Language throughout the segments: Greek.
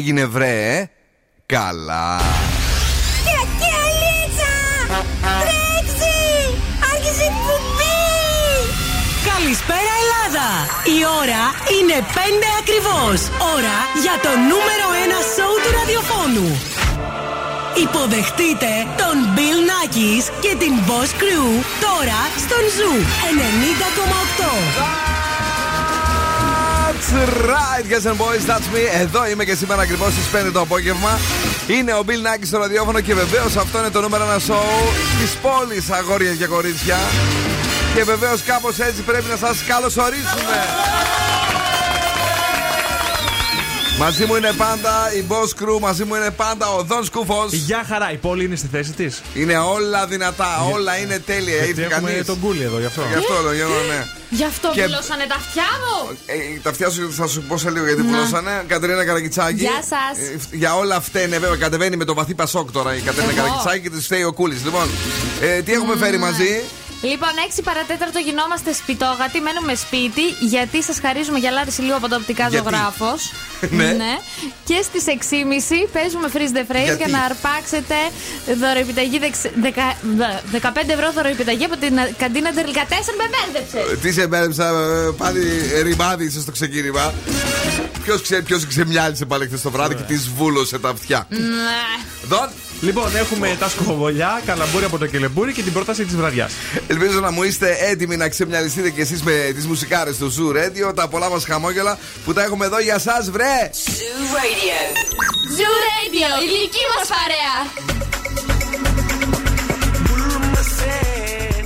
Τι έγινε βρε ε; Καλά Καλησπέρα Ελλάδα! Η ώρα είναι 5 ακριβώς. Ώρα για το νούμερο 1 σόου του ραδιοφώνου. Υποδεχτείτε τον Bill Nakis και την Boss Crew τώρα στον Zoo 90,8. That's right, yes and boys, that's me. Εδώ είμαι και σήμερα ακριβώς στις 5 το απόγευμα. Είναι ο Bill Nackis στο ραδιόφωνο και βεβαίως αυτό είναι το νούμερο 1 σοου της πόλης, αγόρια και κορίτσια. Και βεβαίως κάπως έτσι πρέπει να σας καλωσορίσουμε. Μαζί μου είναι πάντα η Boss Crew, μαζί μου είναι πάντα ο Δον Σκούφος. Γεια χαρά, η πόλη είναι στη θέση της. Είναι όλα δυνατά, όλα είναι τέλεια. Γιατί έχουμε κανείς. τον κούλι εδώ, γι' αυτό. Γι' αυτό λέω, γι' αυτό, ναι. Γι' αυτό Και- βουλώσανε τα αυτιά μου. Ε, τα αυτιά σου θα σου πω σε λίγο γιατί πουλώσανε. Κατερίνα Καρακιτσάκη. Γεια σας. Ε, για όλα φταίνε, βέβαια. Κατεβαίνει με το βαθύ πασόκ τώρα η Κατερίνα Εγώ. Καρακιτσάκη και τη φταίει ο Κούλης. Λοιπόν, ε, τι έχουμε φέρει μαζί; Λοιπόν, 6 παρατέταρτο γινόμαστε σπιτόγατοι. Μένουμε σπίτι γιατί σας χαρίζουμε γυαλάρι λίγο από το οπτικά Γιατί; ζωγράφος. Ναι. Και στις 6.30 παίζουμε freeze the phrase Γιατί; για να αρπάξετε δωροεπιταγή δεξ- δεκα- δε- 15 ευρώ δωροεπιταγή από την καντίνα Τερλικατέσσερ. Με μπέρδεψες. Ε, Τι σε μπέρδεψα, ε, πάλι ρημάδι είσαι στο ξεκίνημα. Ποιος ξέρει ποιος ξεμιάλισε πάλι χθες το βράδυ και τη βούλωσε τα αυτιά. Ναι. Δον, Λοιπόν, έχουμε τα σκοβολιά, καλαμπούρι από το κελεμπούρι και την πρόταση της βραδιάς. ελπίζω να μου είστε έτοιμοι να ξεμιαλιστείτε κι εσείς με τις μουσικάρες του Zoo Radio. Τα πολλά μας χαμόγελα που τα έχουμε εδώ για εσά, βρε! Ζου Radio, η δική μας παρέα. Bulma seen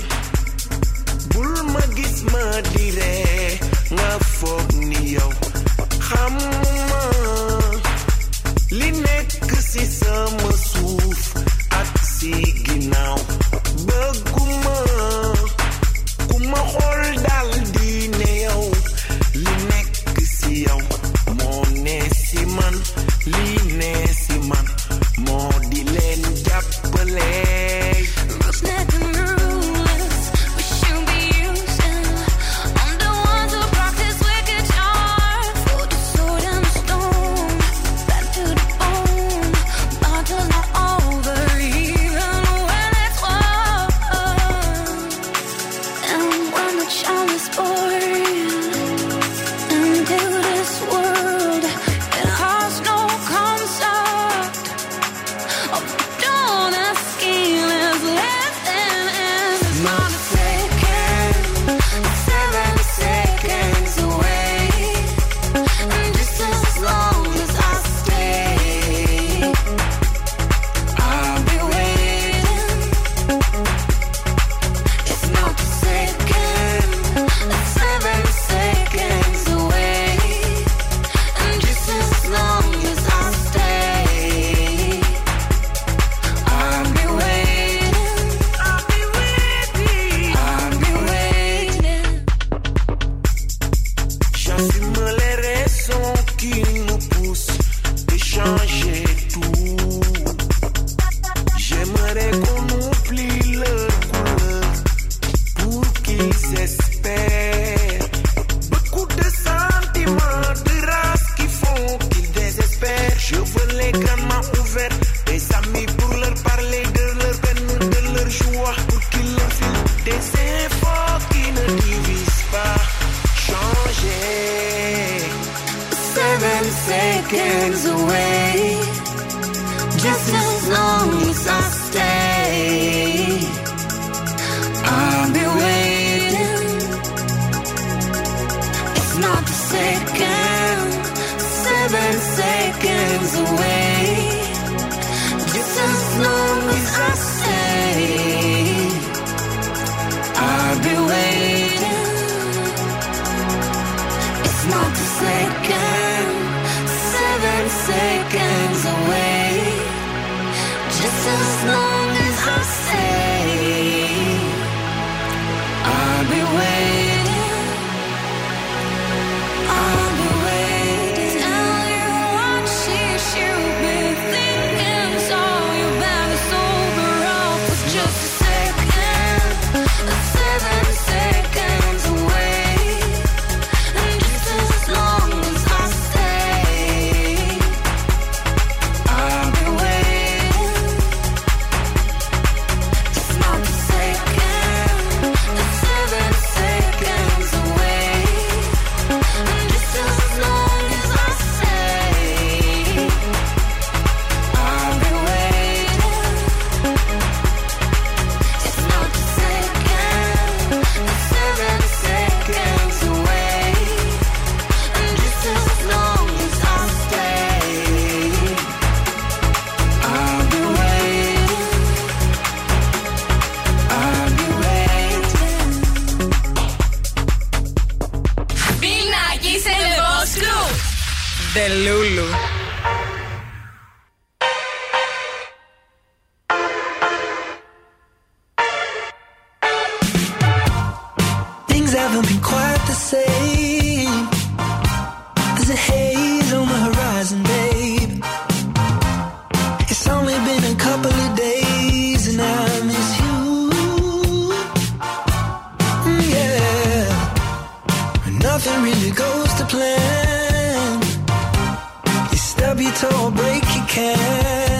bul ma gis ma dire nga foog ni yow xamuma li nekk si sama suuf ak si ginnaaw bëgguma ku ma xool dal di ne yow li nekk si yow It's only been a couple of days and I miss you. Mm, yeah, nothing really goes to plan. You stub your toe, break your can.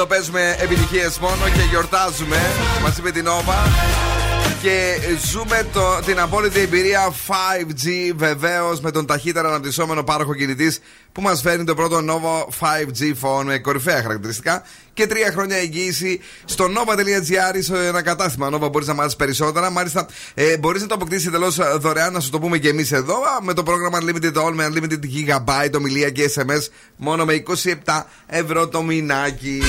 Εδώ παίζουμε επιτυχίες μόνο και γιορτάζουμε μαζί με την Nova. Και ζούμε το, την απόλυτη εμπειρία 5G βεβαίως με τον ταχύτερα αναπτυσσόμενο πάροχο κινητής που μας φέρνει το πρώτο Nova 5G phone με κορυφαία χαρακτηριστικά και τρία χρόνια εγγύηση στο nova.gr σε ένα κατάστημα Nova. Μπορείς να μάθεις περισσότερα. Μάλιστα, ε, μπορείς να το αποκτήσεις εντελώς δωρεάν, να σου το πούμε και εμείς εδώ με το πρόγραμμα Unlimited All με Unlimited Gigabyte, ομιλία και SMS μόνο με 27 ευρώ το μηνάκι.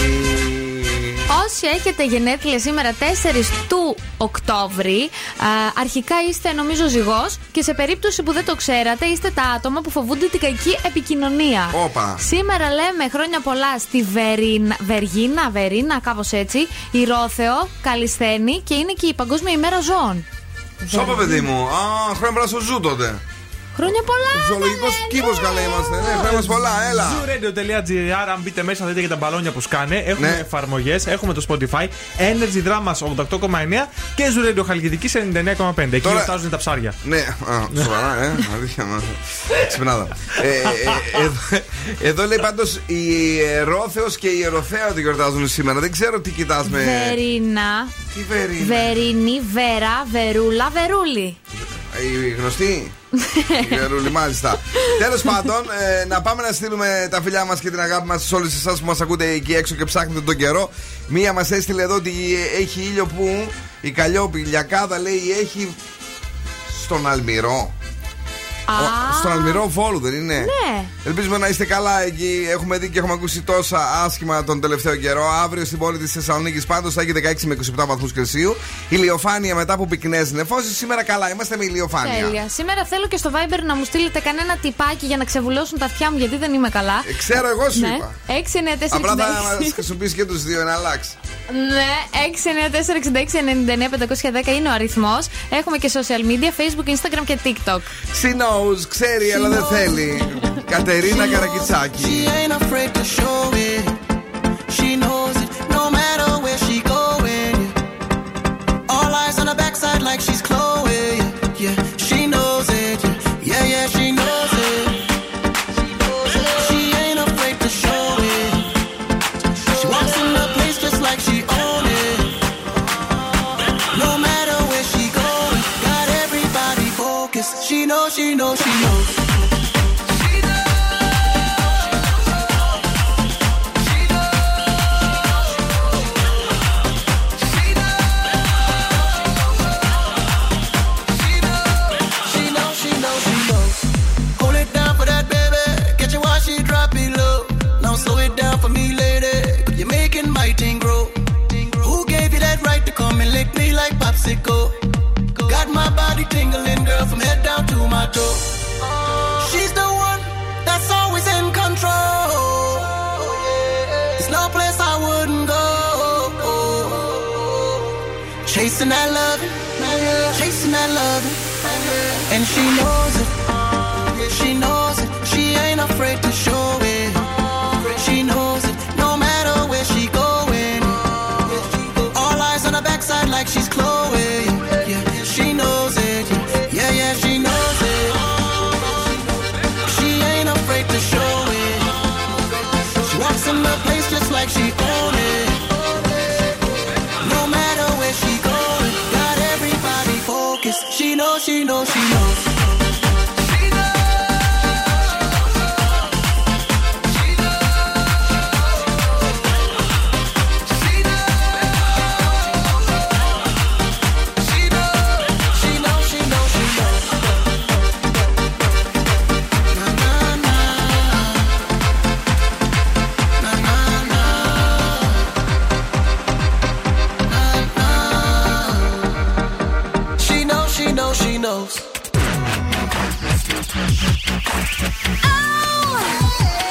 Όσοι έχετε γενέθλια σήμερα 4 του Οκτώβρη, α, αρχικά είστε νομίζω ζυγός και σε περίπτωση που δεν το ξέρατε, είστε τα άτομα που φοβούνται την κακή επικοινωνία. Όπα. Σήμερα λέμε χρόνια πολλά στη Βερίνα, Βεργίνα, Βερίνα, κάπως έτσι, η Ρόθεο, Καλισθένη και είναι και η Παγκόσμια ημέρα ζώων. Σώπα, παιδί μου. Α, χρόνια πολλά στο ζου τότε. Χρόνια πολλά! Ζωολογικός κήπο καλά είμαστε. Ναι, χρόνια μας πολλά, έλα. Zooradio.gr, αν μπείτε μέσα, δείτε και τα μπαλόνια που σκάνε. Έχουμε Ναι. εφαρμογές, έχουμε το Spotify, Energy Drama 88,9 και Zoo Radio Χαλκιδική 99,5. Εκεί Τώρα- γιορτάζουν τα ψάρια. Ναι, α, σοβαρά, ε. Αλήθεια, μα. Ξυπνάδα. Ε, ε, ε, εδώ- Εδώ λέει πάντως η Ρόθεο και η Ερωθέα τη γιορτάζουν σήμερα. Δεν ξέρω τι κοιτάς με. Βερίνα, Τι βερίνη. Βερίνη, Βέρα, Βερούλα, Βερούλη. Η γνωστή. Η Βερούλη, μάλιστα. Τέλος πάντων, ε, να πάμε να στείλουμε τα φιλιά μας και την αγάπη μας σε όλους εσάς που μας ακούτε εκεί έξω και ψάχνετε τον καιρό. Μία μας έστειλε εδώ ότι έχει ήλιο που η Καλλιόπη, η Λιακάδα λέει έχει στον Αλμυρό. Ο- Στον Αλμυρό Βόλου δεν είναι. Ναι. Ελπίζουμε να είστε καλά εκεί. Έχουμε δει και έχουμε ακούσει τόσα άσχημα τον τελευταίο καιρό. Αύριο στην πόλη της Θεσσαλονίκης πάντως θα έχει 16 με 27 βαθμούς Κελσίου. Ηλιοφάνεια μετά από πυκνές νεφώσεις. Σήμερα καλά είμαστε με ηλιοφάνεια. Τέλεια. Σήμερα θέλω και στο Viber να μου στείλετε κανένα τυπάκι για να ξεβουλώσουν τα αυτιά μου γιατί δεν είμαι καλά. Ε, ξέρω, εγώ σου ναι. είπα. 69466. Απλά θα μας χρησιμοποιήσει και τους δύο να αλλάξει. Ναι, 694-66-99-510 είναι ο αριθμός. Έχουμε και social media, Facebook, Instagram και TikTok. She knows, ξέρει, αλλά δεν θέλει. Κατερίνα Καρακιτσάκη. Popsicle? Got my body tingling, girl, from head down to my toe. She's the one that's always in control. There's no place I wouldn't go. Chasing that love, chasing that love, and she knows it. She knows it. She ain't afraid to show know she knows. Oh.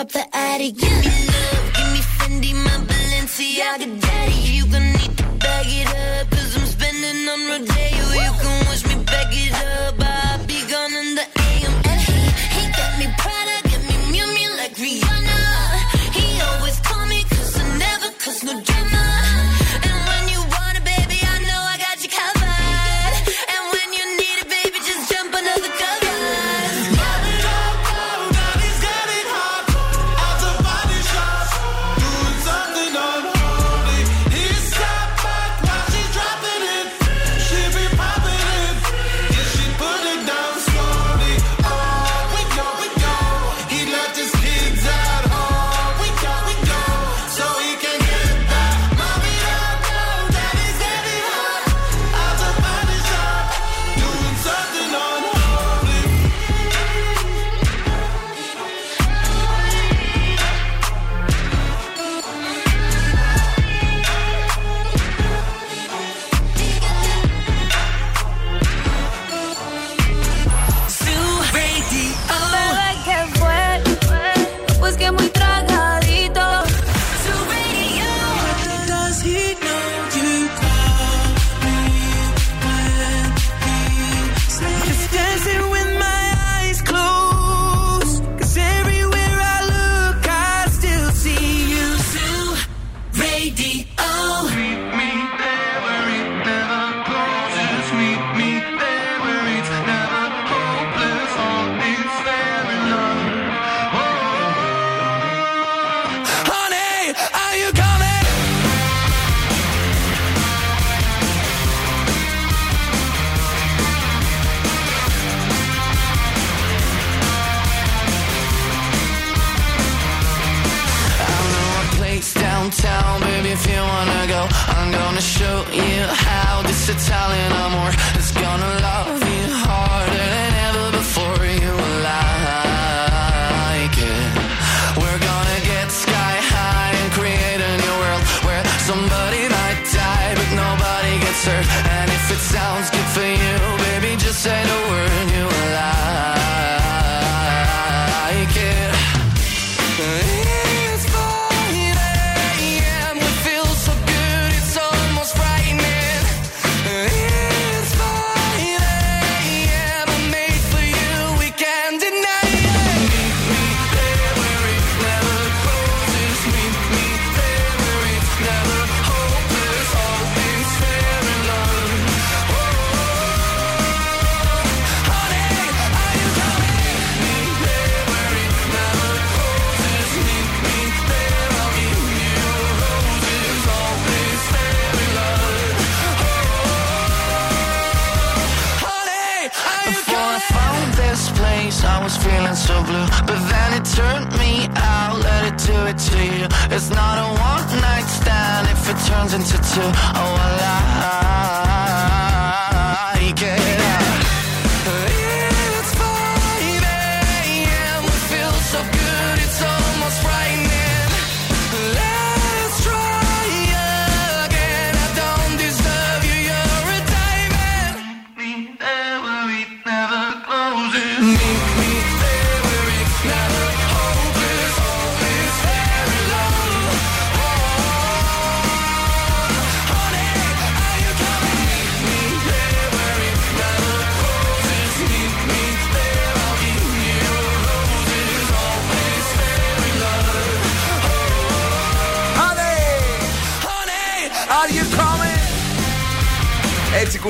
up the attic. Give me love, give me Fendi, my Balenciaga daddy. You going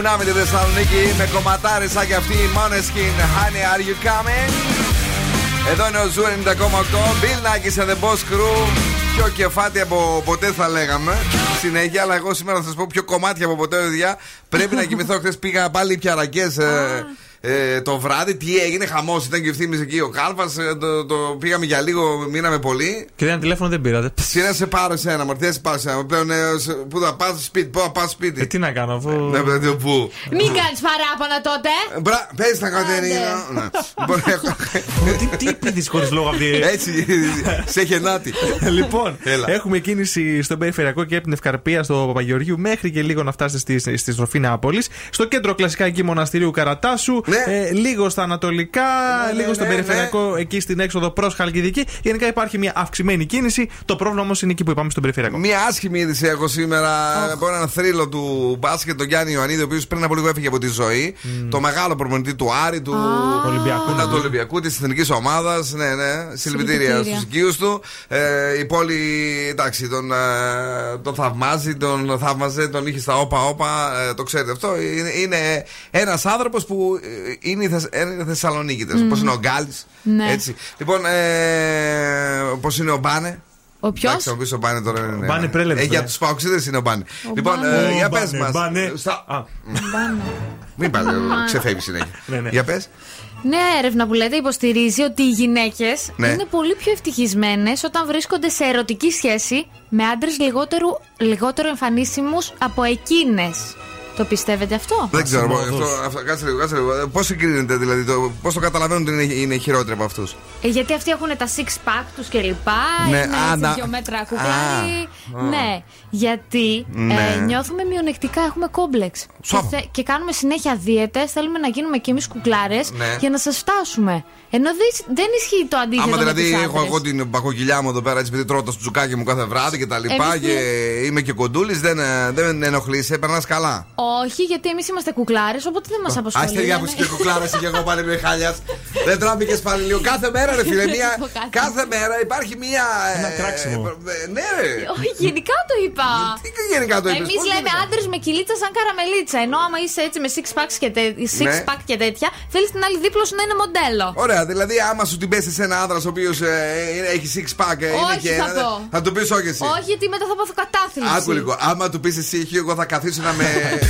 κουνάμε τη Θεσσαλονίκη με κομματάρε σαν και αυτή η Måneskin. Honey, are you coming? Εδώ είναι ο Ζου 90,8. Bill Nackis and the Boss Crew. Πιο κεφάτι από ποτέ θα λέγαμε. Συνέχεια, αλλά εγώ σήμερα θα σας πω πιο κομμάτια από ποτέ, παιδιά. Πρέπει να κοιμηθώ. Χθες πήγα πάλι πιαρακέ. Ε, το βράδυ τι έγινε, χαμός ήταν και ευθύνη εκεί ο Κάλφα. το, το πήγαμε για λίγο, μείναμε πολύ. Και ένα τηλέφωνο δεν πήρατε. Τι να σε πάρω εσένα, Μαρτία, σε πάρω εσένα. Πλέον, ε, σε- πού θα πας σπίτι, πού θα πας σπίτι. Ε, τι να κάνω, αφού. Ναι, παιδί, πού. Μην κάνεις παράπονα τότε. Μπρα, πες τα Κατερίνα. Ναι. Λοιπόν, έχω- τι τι πήδη χωρίς λόγο αυτή. Έτσι, σε χενάτη. λοιπόν, Έλα. έχουμε κίνηση στον Περιφερειακό και από την Ευκαρπία στο Παπαγεωργίου μέχρι και λίγο να φτάσετε στη, στη στροφή Νεάπολη. Στο κέντρο κλασικά εκεί μοναστηρίου Καρατάσου. Ναι. Ε, λίγο στα Ανατολικά, Ναι, λίγο ναι, στον ναι, Περιφερειακό εκεί στην έξοδο προς Χαλκιδική. Γενικά υπάρχει μια αυξημένη κίνηση. Το πρόβλημα όμως είναι εκεί που είπαμε στον Περιφερειακό. Μία άσχημη είδηση έχω σήμερα από έναν θρύλο του μπάσκετ, τον Γιάννη Ιωαννίδη, ο οποίος πριν από λίγο έφυγε από τη ζωή. Το μεγάλο προπονητή του Άρη, του Ολυμπιακού. Μετά του Ολυμπιακού, της εθνικής ομάδας. Ναι, ναι. Συλληπιτήρια Συλληπιτήρια. στους οικείους του. Ε, η πόλη, εντάξει, τον, ε, τον θαυμάζει, τον θαύμαζε, τον είχε στα όπα-όπα. Ε, το ξέρετε αυτό. Είναι, είναι ένας άνθρωπος που ε, είναι, η Θεσ- είναι Θεσσαλονίκη. Mm. Πώς είναι ο Γκάλης. Ναι. Έτσι. Λοιπόν, ε, πώς είναι ο Μπάνε; Ο ποιος; Εντάξει, θα μου πει ο Μπάνε τώρα. είναι- Μπάνε πρέλευε, Ε, για ρε. τους παοξίδες είναι ο Μπάνε. Λοιπόν, Μπάνε. ε, για Ω, πες μπάνε, μας. μπάνε. Α, Μην πάτε, ξεφεύγει συνέχεια. Ναι, ναι. Για πες. Νέα έρευνα που λέτε υποστηρίζει ότι οι γυναίκες Ναι. είναι πολύ πιο ευτυχισμένες όταν βρίσκονται σε ερωτική σχέση με άντρες λιγότερο, λιγότερο εμφανίσιμους από εκείνες. Το πιστεύετε αυτό; Δεν ξέρω. Ασημόδους. Αυτό, αυτό, κάτσε λίγο, κάτσε λίγο. Πώς συγκρίνεται, δηλαδή, το, πώς το καταλαβαίνουν ότι είναι, είναι χειρότεροι από αυτούς; Ε, γιατί αυτοί έχουν τα six pack τους κλπ. Ναι, είναι α, έτσι να- δύο μέτρα κουκλάρι. Α, Ναι, γιατί Ναι. ε, νιώθουμε μειονεκτικά, έχουμε κόμπλεξ. Και, Σοπ. θε- και κάνουμε συνέχεια δίαιτες. Θέλουμε να γίνουμε κι εμείς κουκλάρες Ναι. για να σας φτάσουμε. Ενώ δεν, δεν ισχύει το αντίθετο. Άμα με δηλαδή τους έχω άντρες. εγώ την πακοκυλιά μου εδώ πέρα, έτσι επειδή τρώω το σουτζουκάκι μου κάθε βράδυ και τα λοιπά Εμείς και είμαι και κοντούλης, δεν, ε, δεν ενοχλείς, περνάς καλά. Όχι, γιατί εμείς είμαστε κουκλάρες, οπότε δεν μας απασχολεί. Άστερια που είσαι και κουκλάρας και εγώ πάλι με χάλιας. Δεν τράπηκε πάλι λίγο. Κάθε μέρα, ρε φίλε, μία, Δεν έχω κάθε μέρα υπάρχει μία. Ένα ε, κράξιμο. ε, Ναι, ρε. Όχι, γενικά το είπα. Τι γενικά το είπες, Εμείς πώς λέμε γενικά; άντρες με κυλίτσα σαν καραμελίτσα. Ενώ άμα είσαι έτσι με six pack και, τε- six Ναι. pack και τέτοια, θέλεις την άλλη δίπλα σου να είναι μοντέλο. Ωραία, δηλαδή άμα σου την πέσει σε ένα άντρα ο οποίος έχει six pack, ε, είναι Όχι, και θα ένα, πω. θα του πεις όχι εσύ. Όχι, γιατί μετά θα πάθω κατάθλιψη. Άκου λίγο. Άμα του πεις εσύ, έχει, εγώ θα καθίσω να με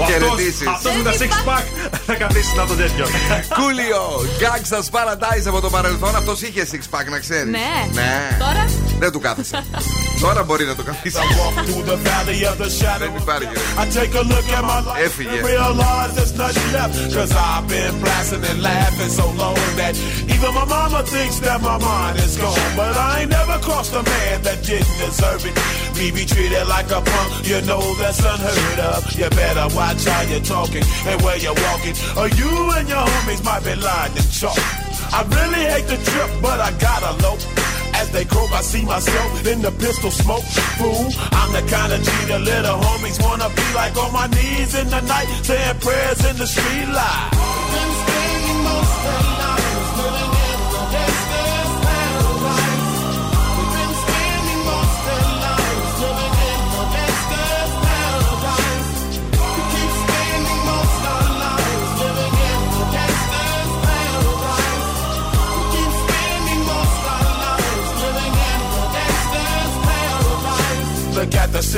Αυτό χαιρετήσει. με τα six pack θα καθίσει να το τέτοιο. Κούλιο, Gangsta's Paradise από το παρελθόν. Αυτό είχε six pack, να ξέρει. Ναι. ναι. Τώρα. Δεν του κάθεσε. Τώρα μπορεί να το καθίσει. Walk through the valley of the shadow. Δεν υπάρχει. ρε. I take a look at my life Έφυγε. and realize there's nothing left. Cause I've been blasting and laughing so long that even my mama thinks that my mind is gone. But I ain't never crossed a man that didn't deserve it. Me be treated like a punk, you know that's unheard of. You better watch how you're talking and where you're walking. Or you and your homies might be lying to chalk. I really hate the trip, but I gotta low. As they croak, I see myself in the pistol smoke. Fool, I'm the kind of G little homies wanna be like on my knees in the night, saying prayers in the street light.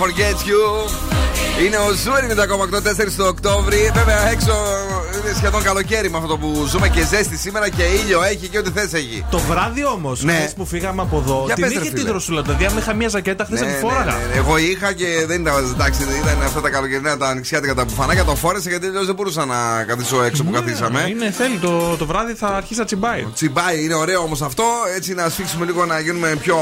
Forget you. Είναι ο Zoo 90,8 4 του Οκτώβρη. Βέβαια έξω είναι σχεδόν καλοκαίρι με αυτό που ζούμε και ζέστη σήμερα και ήλιο έχει και ό,τι θες έχει. Το βράδυ όμως, Ναι. που φύγαμε από εδώ, Για την πες, ρε, είχε τη φίλε. δροσούλα. Δηλαδή, αν είχα μία ζακέτα, χθες Ναι, θα τη ναι, φόραγα. ναι, ναι. Εγώ είχα και δεν ήταν. Εντάξει, ήταν αυτά τα καλοκαιρινά τα ανοιξιάτικα τα μπουφανάκια. Το φόρεσα γιατί αλλιώς δεν μπορούσα να καθίσω έξω που καθίσαμε. Είναι, θέλει το, το βράδυ θα αρχίσει να τσιμπάει. Τσιμπάει, είναι ωραίο όμως αυτό. Έτσι να σφίξουμε λίγο να γίνουμε πιο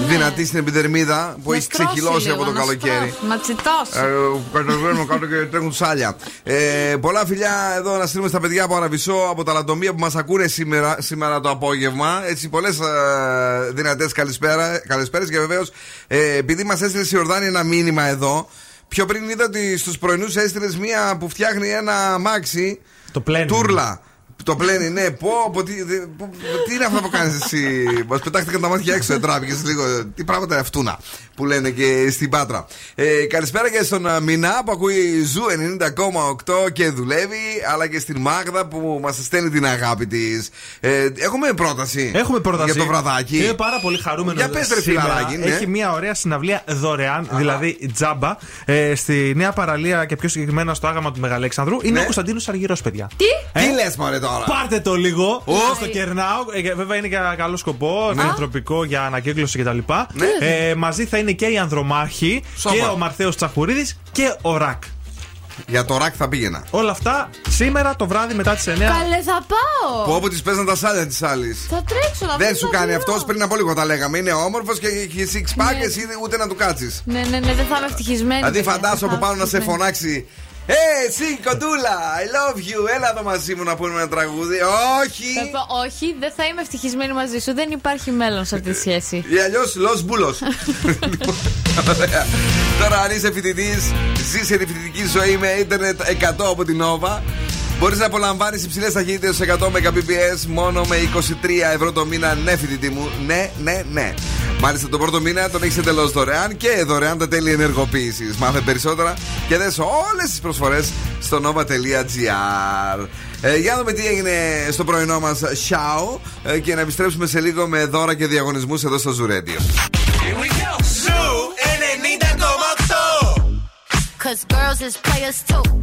ναι. δυνατοί στην επιδερμίδα που Να έχει στρώσει ξεχυλώσει λίγο, από το να καλοκαίρι. στρώσει, Να τσιτώσεις. Ε, Κατεβαίνουμε κάτω και τρέχουν σάλια. Ε, πολλά φιλιά εδώ να στείλουμε στα παιδιά από Αραβισό, από τα λατομεία που μας ακούνε σήμερα, σήμερα το απόγευμα. Έτσι, πολλές ε, δυνατές καλησπέρες και βεβαίως ε, επειδή μας έστειλε η Ιορδάνη ένα μήνυμα εδώ. Πιο πριν είδα ότι στους πρωινούς έστειλες μία που φτιάχνει ένα μάξι. Το πλένει. Τούρλα. Το πλένει, ναι. Πω, πω, τι, δε- πω, τι είναι αυτά που κάνεις εσύ; Μας πετάχτηκαν τα μάτια έξω, τράβηκε λίγο. Τι πράγματα είναι αυτούνα που λένε και στην Πάτρα. Ε, καλησπέρα και στον α, Μηνά που ακούει Zoo 90,8 και δουλεύει, αλλά και στην Μάγδα που μας στέλνει την αγάπη της. Ε, έχουμε πρόταση. Έχουμε πρόταση. Για το βραδάκι. Είναι πάρα πολύ χαρούμενο. Για πες, ρε, σήμερα. φιλαράκι, ναι. Έχει μια ωραία συναυλία δωρεάν, δηλαδή τζάμπα, ε, στη νέα παραλία και πιο συγκεκριμένα στο άγαλμα του Μεγαλέξανδρου. Είναι Ναι. ο Κωνσταντίνος Αργυρός, παιδιά. Τι; Τι Ε, λες, μωρέ τώρα. Πάρτε το λίγο. Ω. Στο κερνάω. Ε, και βέβαια είναι για καλό σκοπό, Ναι. φιλανθρωπικό, για ανακύκλωση κτλ. Ναι. Ε, μαζί θα είναι και οι Ανδρομάχοι Σόπα. και ο Μαρθέο Τσαχουρίδης και ο Ρακ. Για το ρακ θα πήγαινα. Όλα αυτά σήμερα το βράδυ μετά τις 9. Καλέ, θα πάω. Που όπου τη παίζαν τα σάλια της άλλης. Θα τρέξω να Δεν βρω σου τα κάνει βιβλίο. αυτός πριν από λίγο τα λέγαμε. Είναι όμορφος και έχει six pack, Ναι. εσύ ούτε να του κάτσεις. Ναι, ναι, ναι, δεν θα είμαι ευτυχισμένη. Δηλαδή παιδιά, φαντάσου δεν από θα πάνω είμαι να σε ευτυχισμένη. φωνάξει Ε, εσύ κοντούλα, I love you, έλα εδώ μαζί μου να πούμε ένα τραγούδι. Όχι! Θα πω, όχι, δεν θα είμαι ευτυχισμένη μαζί σου. Δεν υπάρχει μέλλον σε αυτή τη σχέση. Ή αλλιώ Λο Μπούλο. Τώρα, αν είσαι φοιτητή, ζήσε τη φοιτητική ζωή με ίντερνετ 100 από την Nova. Μπορείς να απολαμβάνεις υψηλές ταχύτητες 100 Mbps μόνο με 23 ευρώ το μήνα. Ναι, φοιτητή μου. Ναι, ναι, ναι. Μάλιστα, τον πρώτο μήνα τον έχεις εντελώς δωρεάν και δωρεάν τα τέλη ενεργοποίησης. Μάθε περισσότερα και δες όλες τις προσφορές στο nova.gr. Ε, για να δούμε τι έγινε στο πρωινό μας show ε, και να επιστρέψουμε σε λίγο με δώρα και διαγωνισμούς εδώ στο Zoo Radio. Zoo 90,8 Cause girls is players too.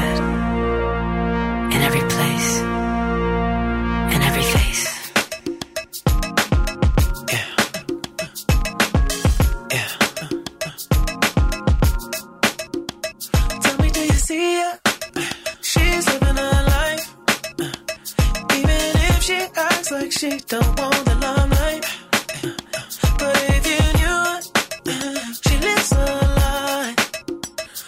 she don't want the limelight. But if you knew she lives a life.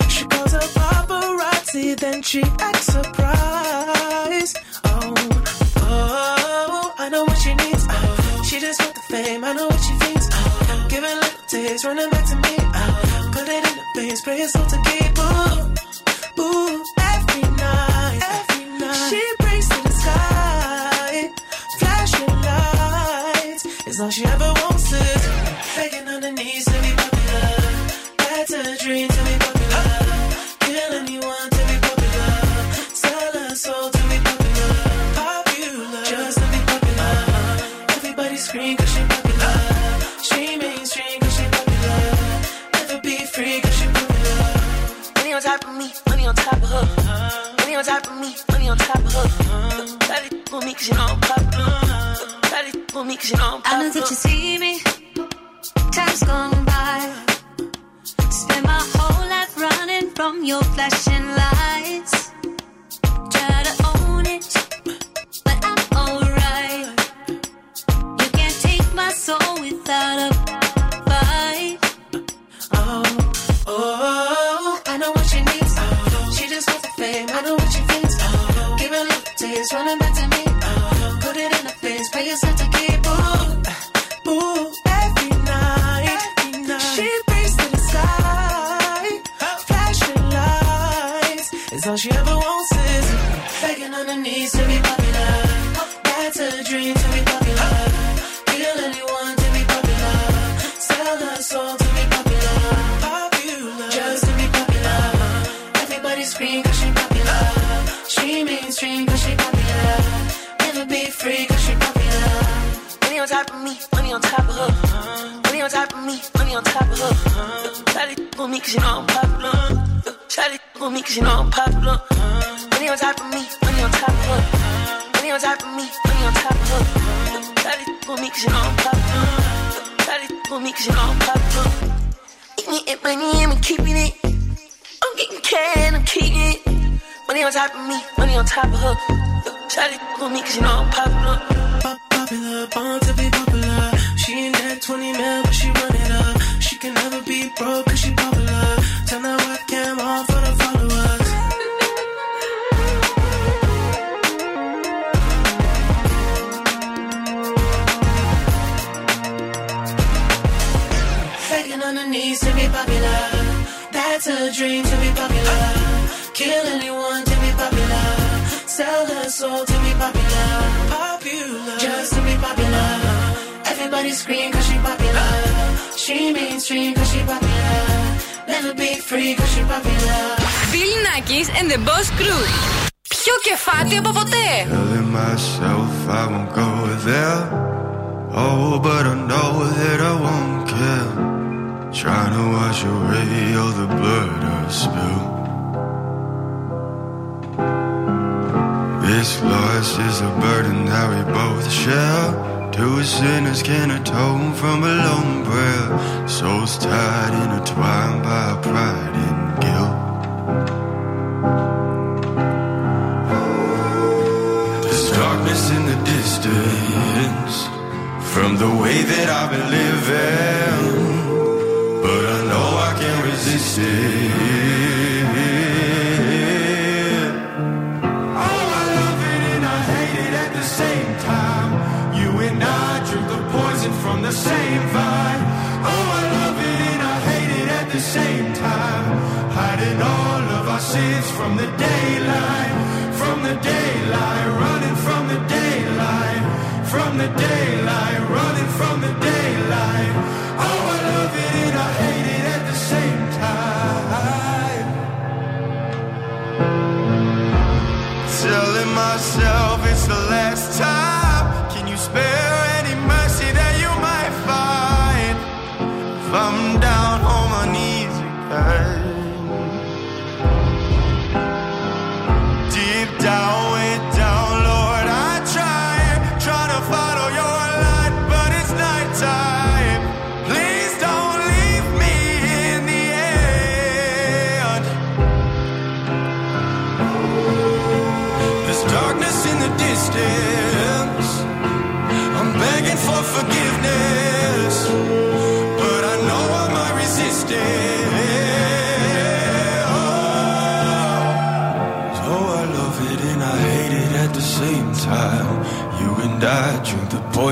She calls her paparazzi, then she acts surprised. Oh, oh, I know what she needs. Oh, she just want the fame. I know what she thinks. Oh, giving little taste, running back to me. Oh, put it in the veins, pray it's all to keep. Ooh, all she ever wants is begging on her knees to be popular. That's a dream to be popular. Kill anyone to be popular. Sell her soul to be popular. Popular, just to be popular. Everybody scream cause she popular. She mainstream cause she popular. Never be free cause she popular. Money on top of me, money on top of her. Money on top of me, money on top of her. Daddy for me cause you know I'm popular. For me cause you know I'm I know that you see me. Time's gone by. Spend my whole life running from your flashing lights. Try to own it, but I'm alright. You can't take my soul without a fight. Oh, oh, I know what she needs. Oh, she just wants the fame. I know what she thinks. Oh, give her little taste, running back all she ever wants is Begging on the knees to be popular. That's a dream to be popular. Kill anyone to be popular. Sell her soul to be popular. Popular. Just to be popular. Everybody scream cause she popular. She mainstream cause she popular. Never be free cause she popular. Money on top of me, money on top of her. Money on top of me, money on top of her. Shawty on me cause you know I'm popular. Me cause you know I'm popular. Money on top of me, money on top of her. Money on top of me, money on top of her. Shawty on me cause you know I'm popular. Shawty on me cause you know I'm popular. Eating it, money, I'm keeping it. I'm getting can, I'm keeping it. Money on top of me, money on top of her. Shawty on me cause you know I'm popular. Pop- Popular, born to be popular. She ain't that 20 mil, but she run it up. She can never be broke cause she popular. Begging on her knees to be popular. That's a dream to be popular. Kill anyone to be popular. Sell her soul to be popular. Popular. Just to be popular. Everybody scream cause she popular. She mainstream cause she popular. Never be free cause she popular. Bill Nackis and the Boss Crew. Πιο κεφάτι από ποτέ. Telling myself I won't go there. Oh, but I know that I won't care. Trying to wash away all the blood I spilled. This loss is a burden that we both share. Two sinners can atone from a lone prayer. Souls tied, intertwined by pride and guilt. There's darkness in the distance from the way that I've been living, but I know I can't resist it. Oh, I love it and I hate it at the same time. You and I drink the poison from the same vine. Oh, I love it and I hate it at the same time. Hiding all of our sins from the daylight, from the daylight, running from the daylight, from the daylight, running from the daylight. Myself it's the last time. Can you spare any mercy that you might find? If I'm down on my knees again.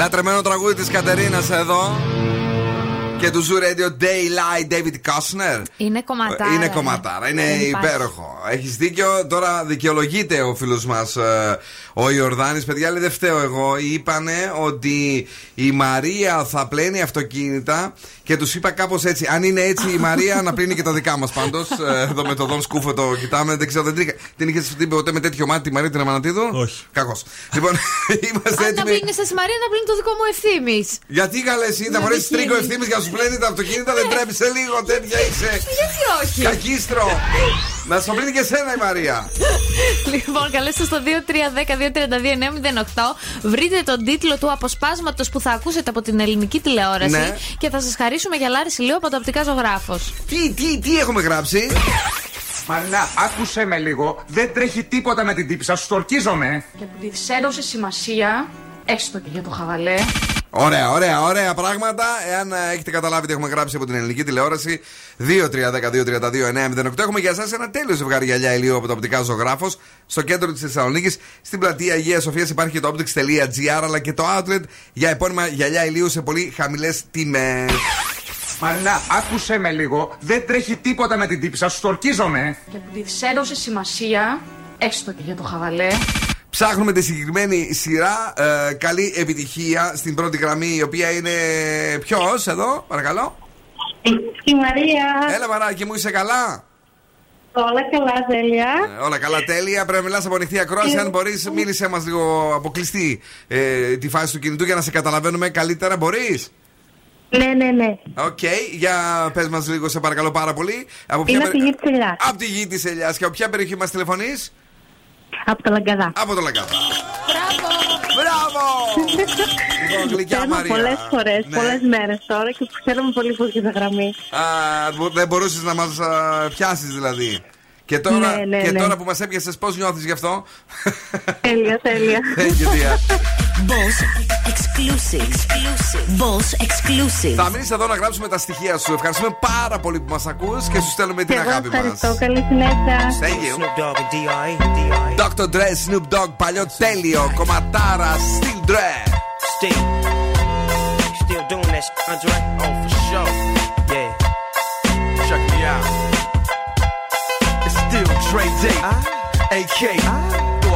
Λατρεμένο τραγούδι της Κατερίνας εδώ. Και του Zoo Radio Daylight David Kushner. Είναι κομματάρα. Είναι κομματάρα, είναι Δεν υπάρχει. υπέροχο. Έχεις δίκιο. Τώρα δικαιολογείται ο φίλος μας ο Ιορδάνης. Παιδιά, λέει δεν φταίω εγώ. Είπανε ότι η Μαρία θα πλένει αυτοκίνητα και τους είπα κάπως έτσι. Αν είναι έτσι η Μαρία, να πλύνει και τα δικά μας πάντως. Εδώ με το Δον Σκούφο το κοιτάμε. Δεν ξέρω, δεν την, την είχες δει ποτέ με τέτοιο μάτι τη Μαρία την Αμανατίδου; Όχι. Κακός. Λοιπόν, είμαστε Αν να έτοιμοι. πλύνει εσύ Μαρία, να πλύνει το δικό μου ευθύνη. Γιατί καλέ εσύ, θα Να φορέσεις μπικίνι. τρίγκο ευθύνη για να σου πλένει τα αυτοκίνητα, δεν τρέψε λίγο, τέτοια είσαι. Γιατί όχι; Κακίστρο. Να σου πλύνει και σένα η Μαρία. Λοιπόν, καλέστε στο 2310-232-908. Βρείτε τον τίτλο του αποσπάσματος που θα ακούσετε από την ελληνική τηλεόραση Ναι. και θα σας χαρίσουμε γυαλάρι ηλίου από το οπτικά ζωγράφος. Τι, τι, τι έχουμε γράψει; Μαρινά, άκουσε με λίγο. Δεν τρέχει τίποτα με την τύπησα, σου στορκίζομαι. Και που τη έδωσε σημασία, έστω και για το χαβαλέ. Ωραία, ωραία, ωραία πράγματα. Εάν ε, έχετε καταλάβει τι έχουμε γράψει από την ελληνική τηλεόραση, 2-3-10-2-32-9-08. Έχουμε για εσάς ένα τέλειο ζευγάρι γυαλιά ηλίου από το οπτικά ζωγράφος στο κέντρο της Θεσσαλονίκης. Στην πλατεία Αγίας Σοφίας υπάρχει και το optics.gr αλλά και το outlet για επώνυμα γυαλιά ηλίου σε πολύ χαμηλές τιμές. Μαρινά, άκουσε με λίγο. Δεν τρέχει τίποτα με την τύπησα, σου στορκίζομαι. Και που της έδωσες σημασία, έστω και για το χαβαλέ. Ψάχνουμε τη συγκεκριμένη σειρά. Ε, καλή επιτυχία στην πρώτη γραμμή, η οποία είναι. Ποιος εδώ, παρακαλώ; Στη Μαρία. Έλα, μαράκι μου, είσαι καλά; Όλα καλά, τέλεια. Ε, Όλα καλά, τέλεια. Πρέπει να μιλάς από ανοιχτή ακρόαση. Αν μπορείς, μίλησε μας λίγο αποκλειστή ε, τη φάση του κινητού για να σε καταλαβαίνουμε καλύτερα. Μπορείς; Ναι, ναι, ναι. Οκ, για πες μας λίγο, σε παρακαλώ πάρα πολύ. Από Είναι από τη γη της Ελιάς. Από τη γη της Ελιάς. Και από ποια περιοχή μας τηλεφωνείς, Από το Λαγκαδά. Από το Λαγκαδά. Μπράβο! Λοιπόν, γλυκιά Παίρνω Μαρία. πολλές φορές, Ναι. πολλές μέρες τώρα και χαίρομαι πολύ που έχετε γραμμή. Α, μπο- δεν μπορούσες να μας πιάσεις δηλαδή. Και τώρα, Ναι, ναι, και ναι. τώρα που μας έπιασες, πώς νιώθεις γι' αυτό; Τέλεια, τέλεια. Thank you, dear. Boss exclusive. Boss exclusive. Θα μείνεις εδώ να γράψουμε τα στοιχεία σου. Ευχαριστούμε πάρα πολύ που μας ακούς και σου στέλνουμε την Και εγώ αγάπη μας. ευχαριστώ. Καλή συνέχεια. Thank you. Dr. Dre, Snoop Dogg, παλιό τέλειο. Κομματάρα, Still Dre. Still, still doing that, shit, Andre? Oh, for sure. Yeah. Check me out. It's still Dre Day, AK.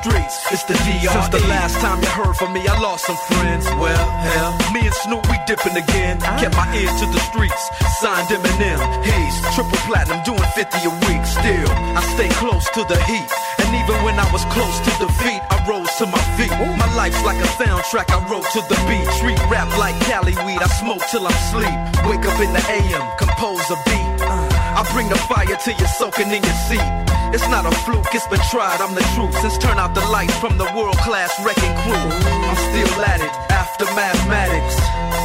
streets. It's the DRE. Since the last time you heard from me, I lost some friends. Well, hell, me and Snoop we dipping again. Kept my ear to the streets, signed Eminem. He's triple platinum, doing 50 a week. Still, I stay close to the heat. And even when I was close to defeat, I rose to my feet. My life's like a soundtrack I wrote to the beat. Street rap like Cali weed, I smoke till I'm sleep. Wake up in the AM, compose a beat. I bring the fire till you're soaking in your seat. It's not a fluke, it's been tried, I'm the truth. Since turn out the lights from the world class wrecking crew. I'm still at it, after mathematics.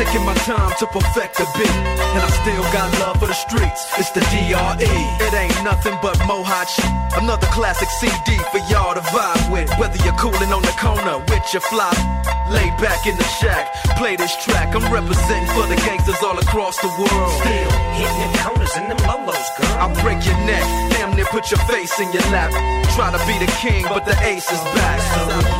Taking my time to perfect the beat, and I still got love for the streets. It's the DRE. It ain't nothing but mohawk shit. Another classic CD for y'all to vibe with. Whether you're cooling on the corner with your fly, lay back in the shack, play this track. I'm representing for the gangsters all across the world. Still hitting them corners and them lolos, girl. I'll break your neck, damn near put your face in your lap. Try to be the king, but the ace is back. So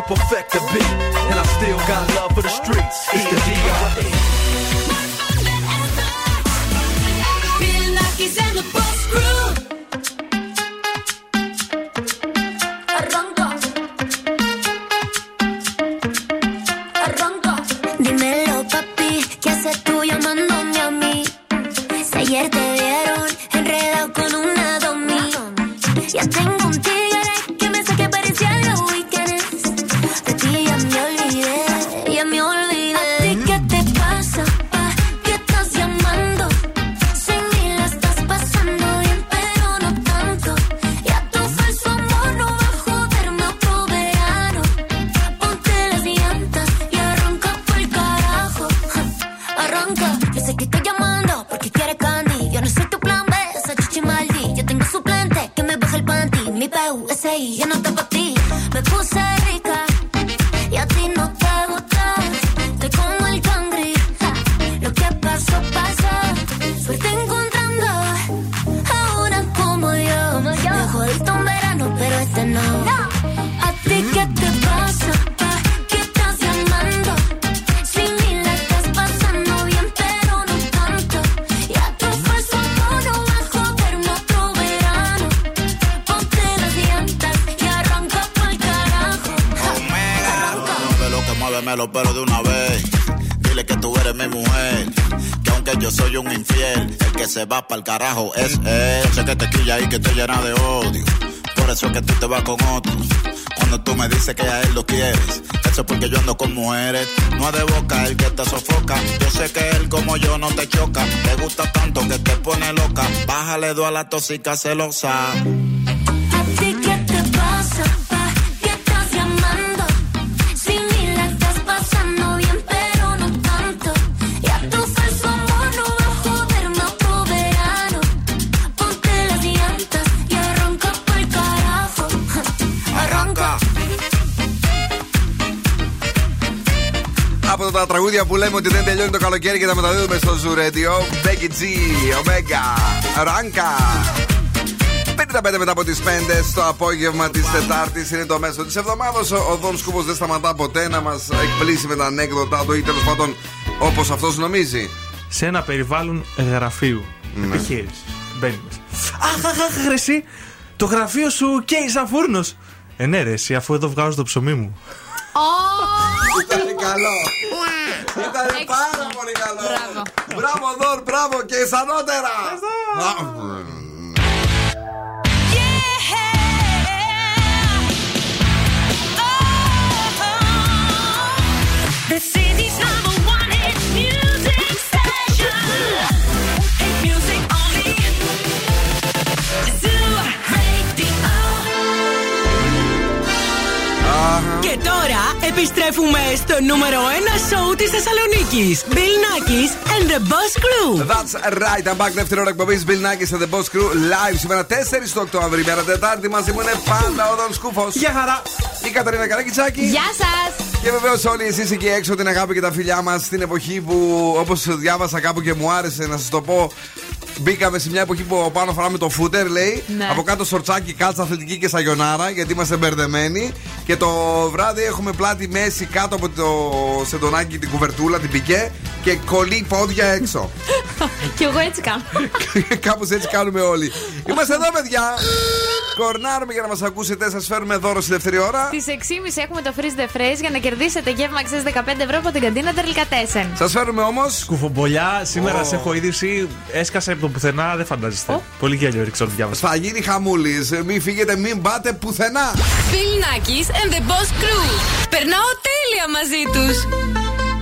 perfect the beat, and I still got love for the streets. It's the D.R.E. va para el carajo es. Sé que te quilla y que te llena de odio. Por eso es que tú te vas con otro. Cuando tú me dices que a él lo quieres, eso es porque yo ando con mujeres. No es de boca el que te sofoca. Yo sé que él como yo no te choca. Te gusta tanto que te pone loca. Bájale dos a la tóxica celosa. Τραγούδια που λέμε ότι δεν τελειώνει το καλοκαίρι και τα μεταδίδουμε στο Zoo Radio. Becky G, Omega, Ranka. 55 μετά από τις 5 στο απόγευμα της Τετάρτης είναι το μέσο της εβδομάδας. Ο Δον Σκούπο δεν σταματά ποτέ να μας εκπλήσει με τα ανέκδοτά του ή τέλος πάντων όπως αυτός νομίζει. Σε ένα περιβάλλον γραφείου. Ναι. Επιχείρησης. Μπαίνει μέσα. Αχ, αχ, αχ, ρε, εσύ. Το γραφείο σου καίει σαν φούρνος. Ε, ναι, ρε, εσύ, αφού εδώ βγάζω το ψωμί μου. Ήταν καλό. Ήταν πάρα πολύ καλό. Μπράβο. Μπράβο, Δον, μπράβο και ισανότερα. The city's number επιστρέφουμε στο νούμερο 1 σοου της Θεσσαλονίκης. Bill Nackis and the Boss Crew. That's right, I'm back. Δεύτερη ώρα εκπομπής Bill Nackis and the Boss Crew live σήμερα 4 το Οκτώβρη. Μέρα Τετάρτη μαζί μου είναι πάντα ο Δον Σκούφος. Γεια χαρά. Η Καταρίνα Καρακιτσάκη. Γεια σας! Και βεβαίως όλοι εσείς εκεί έξω την αγάπη και τα φιλιά μας στην εποχή που όπως διάβασα κάπου και μου άρεσε να σας το πω. Μπήκαμε σε μια εποχή που από πάνω φοράμε το φούτερ, λέει. Ναι. Από κάτω σορτσάκι, κάλτσα αθλητική και σαγιονάρα, γιατί είμαστε μπερδεμένοι. Και το βράδυ έχουμε πλάτη μέση κάτω από το σεντονάκι την κουβερτούλα, την πικέ και κολλή πόδια έξω. Κι εγώ έτσι κάνω. Κάπως έτσι κάνουμε όλοι. Είμαστε εδώ, παιδιά. Κορνάρουμε για να μας ακούσετε. Σας φέρουμε δώρο στη δεύτερη ώρα. Στις 6.30 έχουμε το freeze the phrase για να κερδίσετε γεύμα αξία 15 ευρώ από την καντίνα Τερλικατέσεν. Σας φέρουμε όμως. Κουφομπολιά, σήμερα Ω. σε έχω είδηση. Έσκασε πουθενά δεν φαντάζεστε. Πολύ γέλιο ρίξω το διάβασα. Θα γίνει χαμούλης. Μην φύγετε, μην πάτε πουθενά. Bill και and the Boss Crew. Περνάω τέλεια μαζί τους.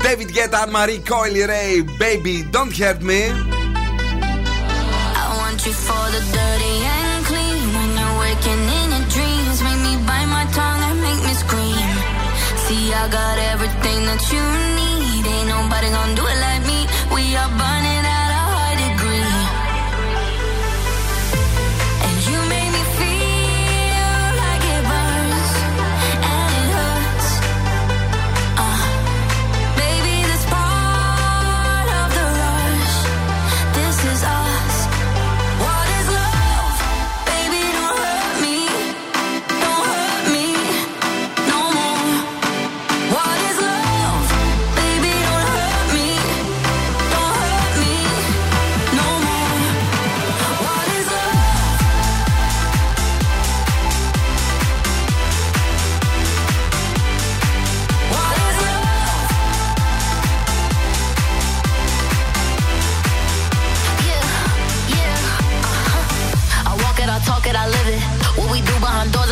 David Guetta, Marie Coily Ray, Baby, don't hurt me.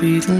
beetle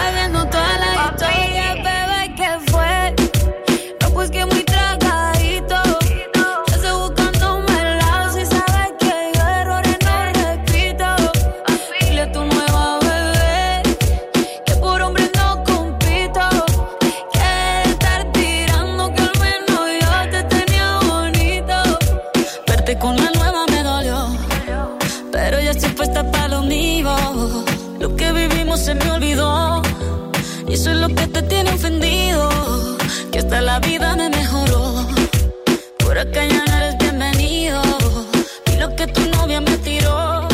estoy puesta para lo mío. Lo que vivimos se me olvidó. Y eso es lo que te tiene ofendido. Que hasta la vida me mejoró. Por acá ya no eres bienvenido. Y lo que tu novia me tiró.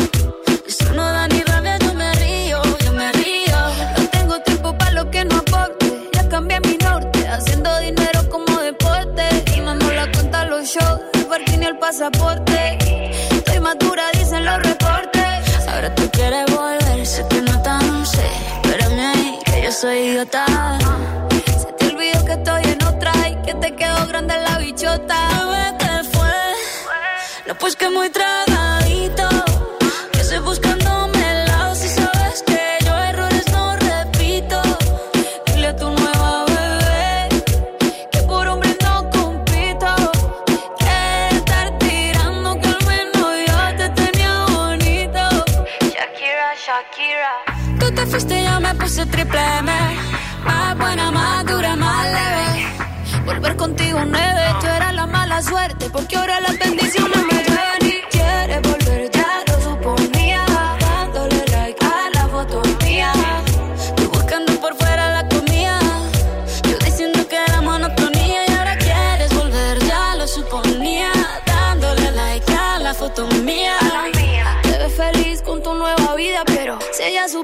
Eso no da ni rabia, yo me río, yo me río. No tengo tiempo para lo que no aporte. Ya cambié mi norte, haciendo dinero como deporte. Y mando la cuenta los shows, el parking y el pasaporte. Quieres volver, sé que no tan sé. Espérame ahí, que yo soy idiota. Se te olvidó que estoy en otra y que te quedó grande la bichota. ¿qué fue? No, pues que muy tragadito. Que estoy buscándome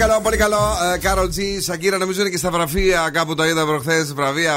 καλό, πολύ καλό. Κάρολ G, Σακύρα, νομίζω είναι και στα βραφεία κάπου το είδα προχθές. Βραβεία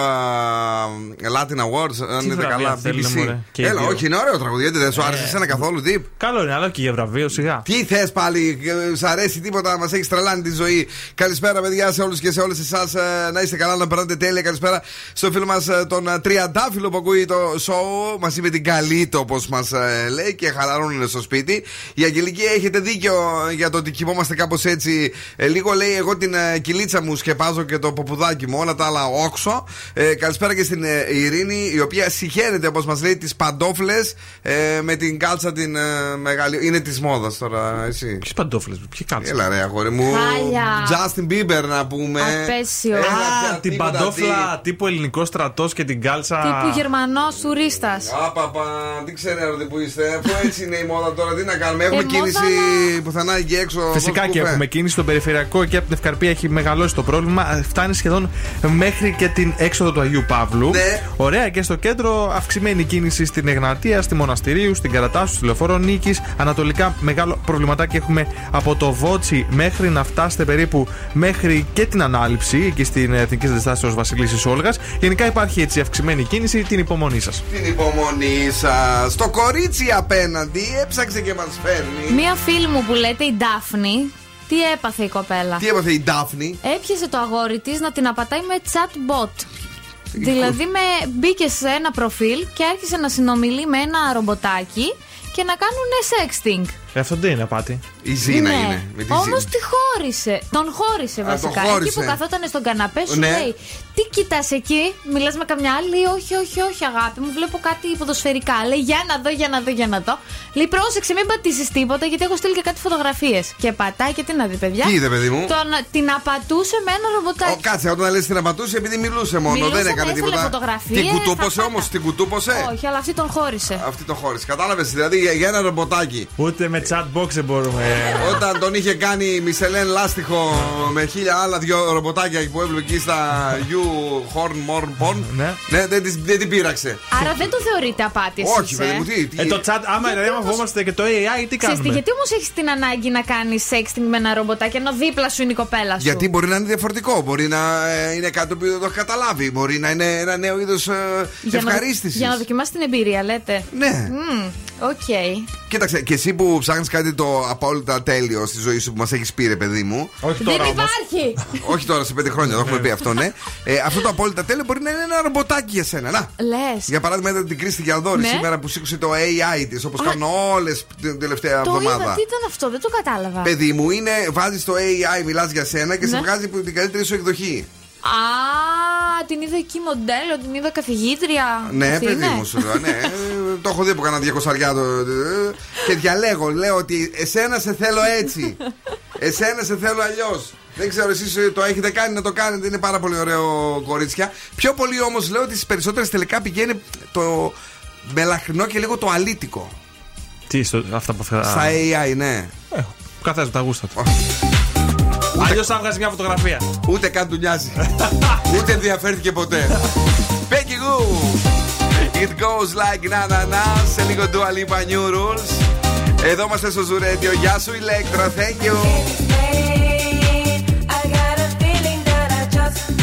ε, Latin Awards. Αν είναι βραβεία καλά, θέλουν, BBC. μωρέ, και οι Έλα, δύο. όχι, είναι ωραίο τραγουδί. Δεν σου άρεσε Ε, εσένα καθόλου, τι. Καλό είναι, αλλά και για βραβείο, σιγά. Τι θες πάλι, ε, σ' αρέσει τίποτα, μας έχεις τρελάνει τη ζωή. Καλησπέρα, παιδιά, σε όλους και σε όλες εσάς. Να είστε καλά, να περνάτε τέλεια. Καλησπέρα στο φίλο μας τον ε, Τριαντάφυλλο που ακούει το show μαζί με την Καλύτο, όπως μας λέει, και χαλαρώνουν στο σπίτη. Η Αγγελική έχετε δίκιο για το ότι κοιμόμαστε κάπως έτσι Ε, λίγο λέει: Εγώ την ε, κυλίτσα μου σκεπάζω και το ποπουδάκι μου, όλα τα άλλα όξο. Ε, καλησπέρα και στην ε, Ειρήνη, η οποία συγχαίρεται, όπως μας λέει, τις παντόφλες ε, με την κάλτσα την ε, μεγάλη. Είναι της μόδας τώρα, εσύ. Ποιες παντόφλες, ποιες κάλτσα. Έλα, ρε, αγόρι μου. Χάλια. Justin Bieber να πούμε. Απέσιο. Έλα, Α, πια, την τίποτα, παντόφλα τύπου ελληνικό στρατός και την κάλτσα. Τύπου Γερμανός τουρίστας. Άπαπα, τι ξέρετε που είστε. Αφού έτσι είναι η μόδα τώρα, τι να κάνουμε. Έχουμε Ε, κίνηση μόδα, πουθενά εκεί έξω. Φυσικά δώσ' και κουφέ. έχουμε κίνηση στον περιφερειακό και από την Ευκαρπία έχει μεγαλώσει το πρόβλημα. Ε, Φτάνει σχεδόν μέχρι και την έξοδο του Αγίου Παύλου. Ναι. Ωραία και στο κέντρο αυξημένη κίνηση στην Εγνατία, στη Μοναστηρίου, στην Καρατάσου, στη Λεωφόρο Νίκης. Ανατολικά μεγάλο προβληματάκι έχουμε από το Βότσι μέχρι να φτάσετε περίπου μέχρι και την ανάληψη εκεί στην Εθνική Αντιστάσεω Βασιλίση Όλγας. Γενικά υπάρχει έτσι αυξημένη κίνηση, την υπομονή σας. Την υπομονή σας. Στο κορίτσι απέναντι έψαξε και μας φέρνει. Μία φίλη μου που λέτε η Ντάφνη, τι έπαθε η κοπέλα; Τι έπαθε η Ντάφνη; Έπιασε το αγόρι της να την απατάει με chatbot. Δηλαδή με μπήκε σε ένα προφίλ και άρχισε να συνομιλεί με ένα ρομποτάκι και να κάνουν sexting. Ε, αυτό δεν είναι απάτη. Η Ζήνα ναι. είναι. Με τη Όμως Ζήνα. τη χώρισε. Τον χώρισε τον βασικά. χώρισε. Εκεί που καθόταν στον καναπέ σου Ναι. λέει Τι κοιτάς εκεί, μιλάς με καμιά άλλη. Λέει, Όχι, όχι, όχι, αγάπη μου. Βλέπω κάτι ποδοσφαιρικά. Λέει Για να δω, για να δω, για να δω. Λέει πρόσεξε, μην πατήσεις τίποτα γιατί έχω στείλει και κάτι φωτογραφίες. Και πατάει και τι να δει, παιδιά. Τι είδε, παιδί μου; Τον, την απατούσε με ένα Ο, ρομποτάκι. κάτσε, όταν λες την απατούσε επειδή μιλούσε μόνο. Μιλούσε, δεν έκανε έστελνε τίποτα. φωτογραφίες, Την κουτούπωσε τα όμως, την κουτούπωσε; Όχι, αλλά αυτή τον χώρισε. Αυτή το χώρισε. Κατάλαβες δηλαδή για, για ένα ρομποτάκι. Ούτε με chatbox δεν μπορούμε. Όταν τον είχε κάνει η Μισελέν λάστιχο με χίλια άλλα δυο ρομποτάκια που έβλεπε εκεί στα You Horn Morn Porn. Ναι. Ναι, δεν, της- δεν την πείραξε. Άρα δεν το θεωρείτε απάτη. εσείς, Όχι, παιδί ε; μου, τι. τι- Ε, το chat, άμα δηλαδή, άμα φοβόμαστε και το AI, τι Ξέρεις τι, κάνουμε; γιατί όμως έχεις την ανάγκη να κάνεις sexting με ένα ρομποτάκι ενώ δίπλα σου είναι η κοπέλα σου; Γιατί μπορεί να είναι διαφορετικό. Μπορεί να ε, είναι κάτι που δεν το έχει καταλάβει. Μπορεί να είναι ένα νέο είδος Για να- ευχαρίστησης. Για να δοκιμάσεις την εμπειρία, λέτε; Ναι. Μμμ, Οκ. Κοίταξε, και εσύ που ψάχνει κάτι το απόλυτα τέλειο στη ζωή σου που μας έχεις πει, ρε παιδί μου. Όχι Δεν υπάρχει! Όχι τώρα σε πέντε χρόνια, το έχουμε πει αυτό, ναι. Ε, αυτό το απόλυτα τέλειο μπορεί να είναι ένα ρομποτάκι για σένα. Να. Λες. Για παράδειγμα, είδατε την Κρίστη Γιαλδόρη Ναι. σήμερα που σήκωσε το AI της, όπως Α. κάνουν όλες την τελευταία Το είδα, εβδομάδα. τι ήταν αυτό, δεν το κατάλαβα. Παιδί μου, είναι, βάζεις το AI, μιλάς για σένα και σε Ναι. βγάζει που- την καλύτερη σου εκδοχή. Α, την είδα εκεί μοντέλο, την είδα καθηγήτρια. Ναι, Αυτή παιδί είναι; μου, σου λέω. Ναι, Ε, το έχω δει από κανένα διακοσαριά το. ε, Και διαλέγω, λέω ότι εσένα σε θέλω έτσι. Εσένα σε θέλω αλλιώς. Δεν ξέρω, εσείς το έχετε κάνει να το κάνετε, είναι πάρα πολύ ωραίο κορίτσια. Πιο πολύ όμως λέω ότι στις περισσότερες τελικά πηγαίνει το μελαχρινό και λίγο το αλήτικο. Τι, στο, αυτά που αυτά. Στα AI, ναι. Καθένα τα γούστα του. Αλλιώς θα βγάζει μια φωτογραφία. Ούτε καν του νοιάζει. Ούτε ενδιαφέρθηκε ποτέ. Becky Goo. It goes like na na na. Σε λίγο Dua Lipa New Rules. Εδώ είμαστε στο Ζουρέντιο. Γεια σου Ηλέκτρα. Thank you. I got a feeling that I just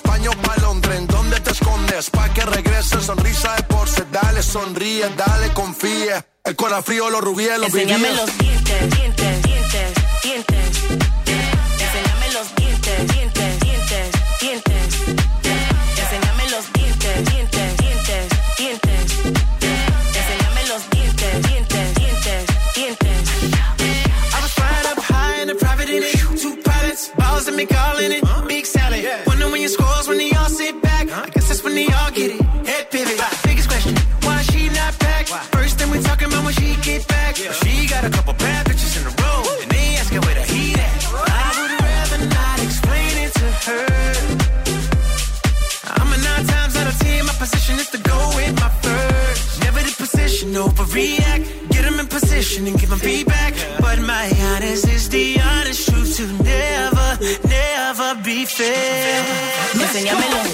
pa' España o pa' Londres, ¿en dónde te escondes? Pa' que regrese, sonrisa de porce, dale, sonríe, dale, confía. El corazón frío, los rubíes, los Enséñame vivíes. los dientes, dientes, dientes, dientes. Up high in calling it. feo. Enséñamelo.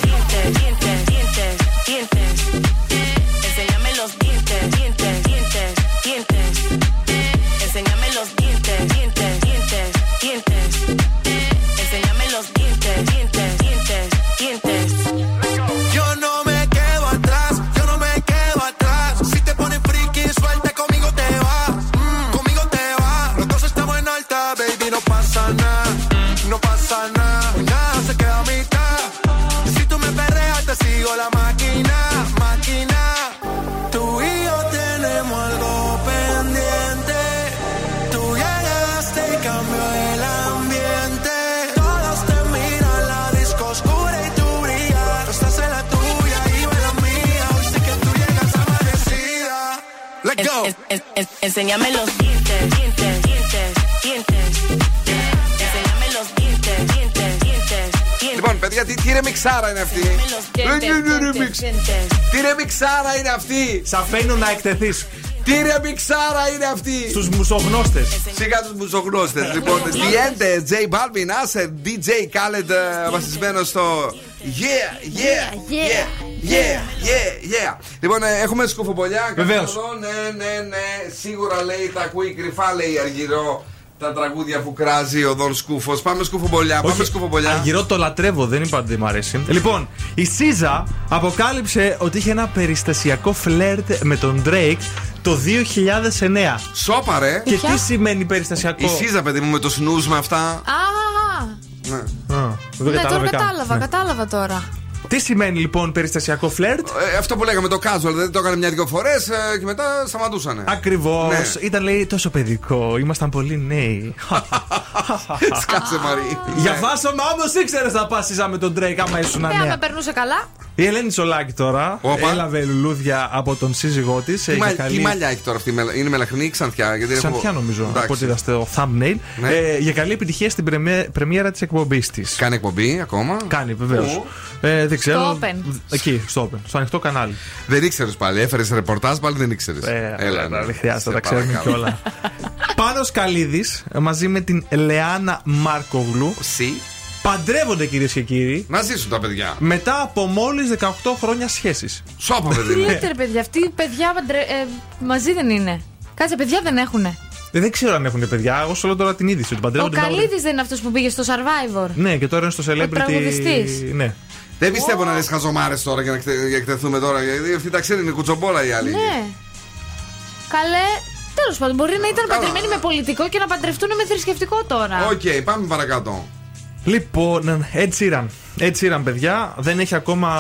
Ναι, ναι, dientes, ρεμιξ. dientes. Τι ρεμιξάρα είναι αυτή; Σα αφήνω να εκτεθείς. Τι ρεμιξάρα είναι αυτή; Στους μουσογνώστες. Σιγά τους μουσογνώστες. λοιπόν, Διέντε, J Balvin, Acer, DJ Khaled ε, βασισμένο στο Yeah, yeah, yeah, yeah, yeah, yeah. Λοιπόν, ε, έχουμε σκουφοπολιά. Βεβαίως. Εδώ, Ναι, ναι, ναι. Σίγουρα λέει τα ακούει κρυφά, λέει Αργυρό. Τα τραγούδια που κράζει ο Δον Σκούφος. Πάμε σκουφοπολιά, πάμε σκουφοπολιά. Αργυρό το λατρεύω, δεν είπα ότι μ' αρέσει. Λοιπόν, η Σίζα αποκάλυψε ότι είχε ένα περιστασιακό φλερτ με τον Drake το 2009. Σόπα, ρε. Και τι σημαίνει περιστασιακό; Η Σίζα, παιδί μου, με το σνούζ με αυτά. Α, Ναι. Α, δεν ναι, τώρα κατάλαβε καν. κατάλαβα, Ναι. κατάλαβα τώρα. Τι σημαίνει λοιπόν περιστασιακό φλερτ; Ε, αυτό που λέγαμε το casual, δηλαδή το έκανε μια-δυο φορές και μετά σταματούσανε. Ακριβώς. Ναι. Ήταν λέει τόσο παιδικό. Ήμασταν πολύ νέοι. Σκάσε Μαρή. Για βάσο, μα όμως ήξερες να πας με τον Drake άμα ήσουν Ε, άμα νέα. περνούσε καλά. Η Ελένη Σολάκη τώρα Όπα. έλαβε λουλούδια από τον σύζυγό της. Τι, μα- τι μαλλιά έχει τώρα αυτή, η μελα- είναι μελαχρινή ή ξανθιά. Γιατί έχω- Ξανθιά νομίζω, Εντάξει. από ό,τι είδα στο thumbnail. Ναι. Ε, για καλή επιτυχία στην πρεμιέ- πρεμιέρα της εκπομπής της. Κάνει εκπομπή ακόμα; Κάνει, βεβαίως. Πού; Ε, δεν ξέρω. Στο Open. Εκεί, στο Open, στο ανοιχτό κανάλι. Δεν ήξερες πάλι, έφερες ρεπορτάζ πάλι δεν ήξερες. Ε, Έλα, δεν ναι. χρειάζεται, Σε τα ξέρουμε παρακαλώ. κιόλα. Πάνω Καλίδης μαζί με την Λεάνα Μάρκογλου. Συ. Παντρεύονται κυρίες και κύριοι. Να ζήσουν τα παιδιά. Μετά από μόλις 18 χρόνια σχέσει. Σώπα, παιδί Τι μου. λέτε, ρε παιδιά, αυτοί οι παιδιά παντρε- ε, μαζί δεν είναι. Κάτσε, παιδιά δεν έχουνε. Δεν ξέρω αν έχουν παιδιά. Εγώ σου λέω τώρα την είδηση ότι Ο παντρεύονται. μετά από- Καλίδη δεν είναι αυτός που πήγε στο Survivor. Ναι, και τώρα είναι στο celebrity. τραγουδιστής. Ναι. Δεν πιστεύω να λες χαζομάρες τώρα για να εκτε- για να εκτεθούμε τώρα. Γιατί αυτοί τα ξέρουν, είναι κουτσομπόλα οι άλλοι. Ναι. Καλέ. Τέλος πάντων, μπορεί να ήταν Καλά. παντρεμένοι με πολιτικό και να παντρευτούν με θρησκευτικό τώρα. ΟΚ, πάμε παρακάτω. Λοιπόν, Ed Sheeran. Ed Sheeran, παιδιά, δεν έχει ακόμα.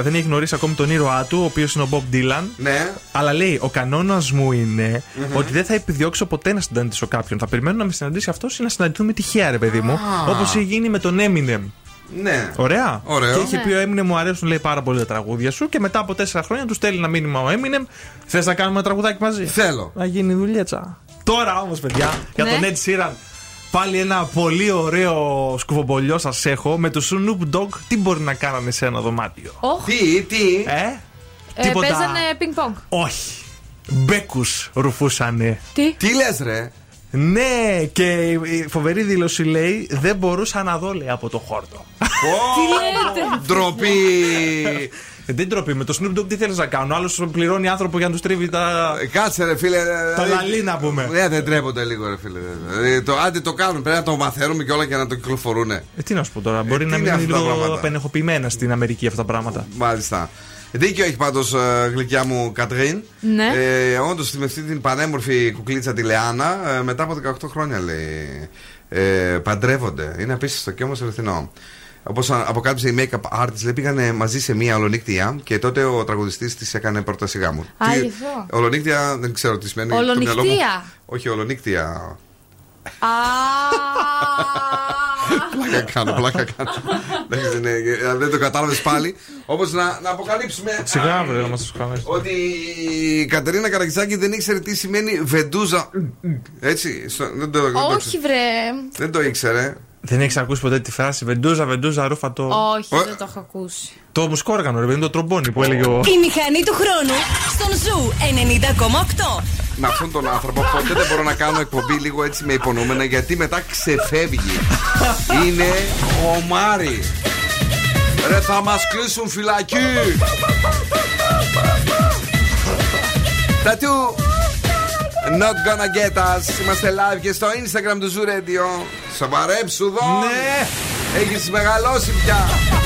Δεν έχει γνωρίσει ακόμη τον ήρωά του, ο οποίος είναι ο Bob Dylan. Ναι. Αλλά λέει, ο κανόνας μου ειναι ότι δεν θα επιδιώξω ποτέ να συναντήσω κάποιον. Θα περιμένω να με συναντήσει αυτός ή να συναντηθούμε τυχαία, ρε παιδί μου. Α. Όπως έχει γίνει με τον Eminem. Ναι. Ωραία. Ωραίο. Και είχε Ναι. πει ο Eminem μου αρέσουν λέει πάρα πολύ τα τραγούδια σου και μετά από τέσσερα χρόνια τους στέλνει ένα μήνυμα ο Eminem. Θες να κάνουμε ένα τραγουδάκι μαζί; Θέλω. Να γίνει δουλειέτσα. Τώρα όμως, παιδιά, για Ναι. τον Ed Sheeran. Πάλι ένα πολύ ωραίο σκουφομπολιό σας έχω με το Snoop Dogg. Τι μπορεί να κάνανε σε ένα δωμάτιο; Όχ, Τι, τι; Ε, ε, τίποτα. παίζανε πινκ-πονγκ. Όχι. Μπέκους ρουφούσανε. Τι; Τι λες, ρε; Ναι, και η φοβερή δήλωση λέει δεν μπορούσα να δω λέει από το χόρτο. Τι λέτε. Ντροπή. Ε, Δεν τροπή. Με το Snoop Dogg τι θέλει να κάνω. Άλλο πληρώνει άνθρωπο για να του τρίβει τα. Ε, Κάτσε, ρε φίλε. Τα δηλαδή- λαλή να πούμε. Ναι, δεν τρέπονται λίγο, ρε φίλε. Δηλαδή, το, άντε το κάνουν, πρέπει να το μαθαίνουμε και όλα και να το κυκλοφορούν. Ε, τι να σου πω τώρα, μπορεί τι να είναι μην είναι αυτά τα λίγο πράγματα? απενεχοποιημένα στην Αμερική αυτά τα πράγματα. Μάλιστα. Δίκιο έχει πάντω γλυκιά μου Κατρίν. Ναι. Ε, Όντω με αυτή την πανέμορφη κουκλίτσα τη Λεάνα, ε, μετά από 18 χρόνια λέει. Ε, παντρεύονται. Είναι απίστευτο και όμω αληθινό. Όπως αποκάλυψε η make-up artist, λέει πήγανε μαζί σε μία ολονύκτια και τότε ο τραγουδιστής της έκανε πρόταση γάμου. Α, Τι- γι' αυτό. Ολονύκτια δεν ξέρω τι σημαίνει. το μυαλό μου- Ολονυχτία. Όχι, ολονύκτια. Α, Πλάκα κάνω, πλάκα κάνω. Εντάξει, ναι, ε, δεν το κατάλαβες πάλι. Όπως να, να αποκαλύψουμε. Σιγά, βρε, να μας του κάνεις. Ότι η Κατερίνα Καρακιτσάκη δεν ήξερε τι σημαίνει βεντούζα. Έτσι. στο- δεν, το, δεν, το, όχι, βρε. δεν το ήξερε. Δεν έχεις ακούσει ποτέ τη φράση Βεντούζα, Βεντούζα, ρούφα το. Όχι, δεν το έχω ακούσει. Το μουσικό όργανο, ρε παιδί, είναι το τρομπόνι που έλεγε ο. Η μηχανή του χρόνου στον Ζου 90,8. Με αυτόν τον άνθρωπο ποτέ δεν μπορώ να κάνω εκπομπή λίγο έτσι με υπονοούμενα γιατί μετά ξεφεύγει. Είναι ο Μάρι. Ρε θα μας κλείσουν φυλακή. Τατού. Not gonna get us. Είμαστε live και στο Instagram του Zoo Radio. Σοβαρέψου εδώ. Ναι. Έχεις μεγαλώσει πια.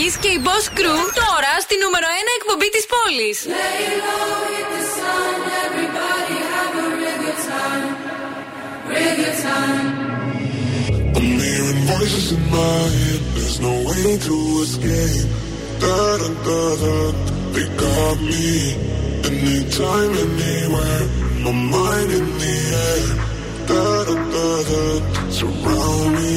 Boss Crew τώρα στη νούμερο 1 εκπομπή της πόλης. I'm hearing voices in my head. There's no way to escape. Da da da da. They got me. Anytime, anywhere. My mind in the air. Da da da da. Surround me.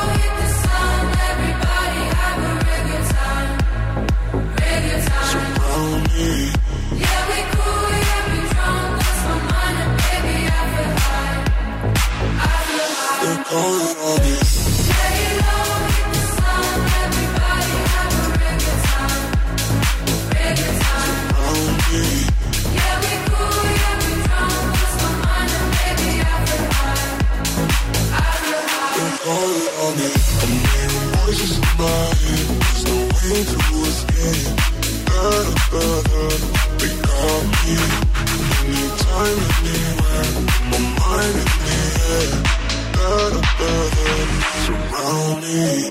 Anytime, anywhere. My mind in the the surround me.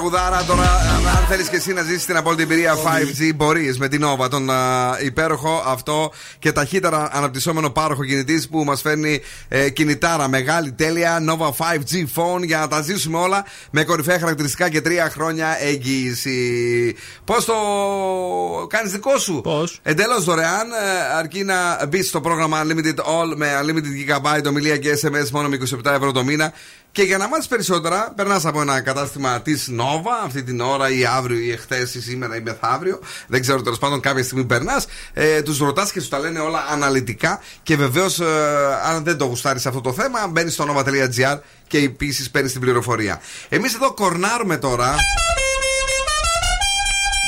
τραγουδάρα τώρα. Αν θέλεις και εσύ να ζήσεις την απόλυτη εμπειρία 5G, μπορείς με την Nova, τον α, υπέροχο αυτό και ταχύτερα αναπτυσσόμενο πάροχο κινητής που μας φέρνει ε, κινητάρα μεγάλη τέλεια Nova 5G phone για να τα ζήσουμε όλα με κορυφαία χαρακτηριστικά και τρία χρόνια εγγύηση. Πώς το κάνεις δικό σου, Πώς; Εντελώς δωρεάν, ε, αρκεί να μπεις στο πρόγραμμα Unlimited All με Unlimited Gigabyte, ομιλία και SMS μόνο με 27 ευρώ το μήνα. Και για να μάθεις περισσότερα, περνάς από ένα κατάστημα της Nova αυτή την ώρα ή αύριο ή εχθές ή σήμερα ή μεθαύριο. Δεν ξέρω τέλος πάντων, κάποια στιγμή περνάς. Ε, τους ρωτάς και σου τα λένε όλα αναλυτικά. Και βεβαίως, ε, αν δεν το γουστάρεις αυτό το θέμα, μπαίνεις στο nova.gr και επίσης παίρνεις την πληροφορία. Εμείς εδώ κορνάρουμε τώρα.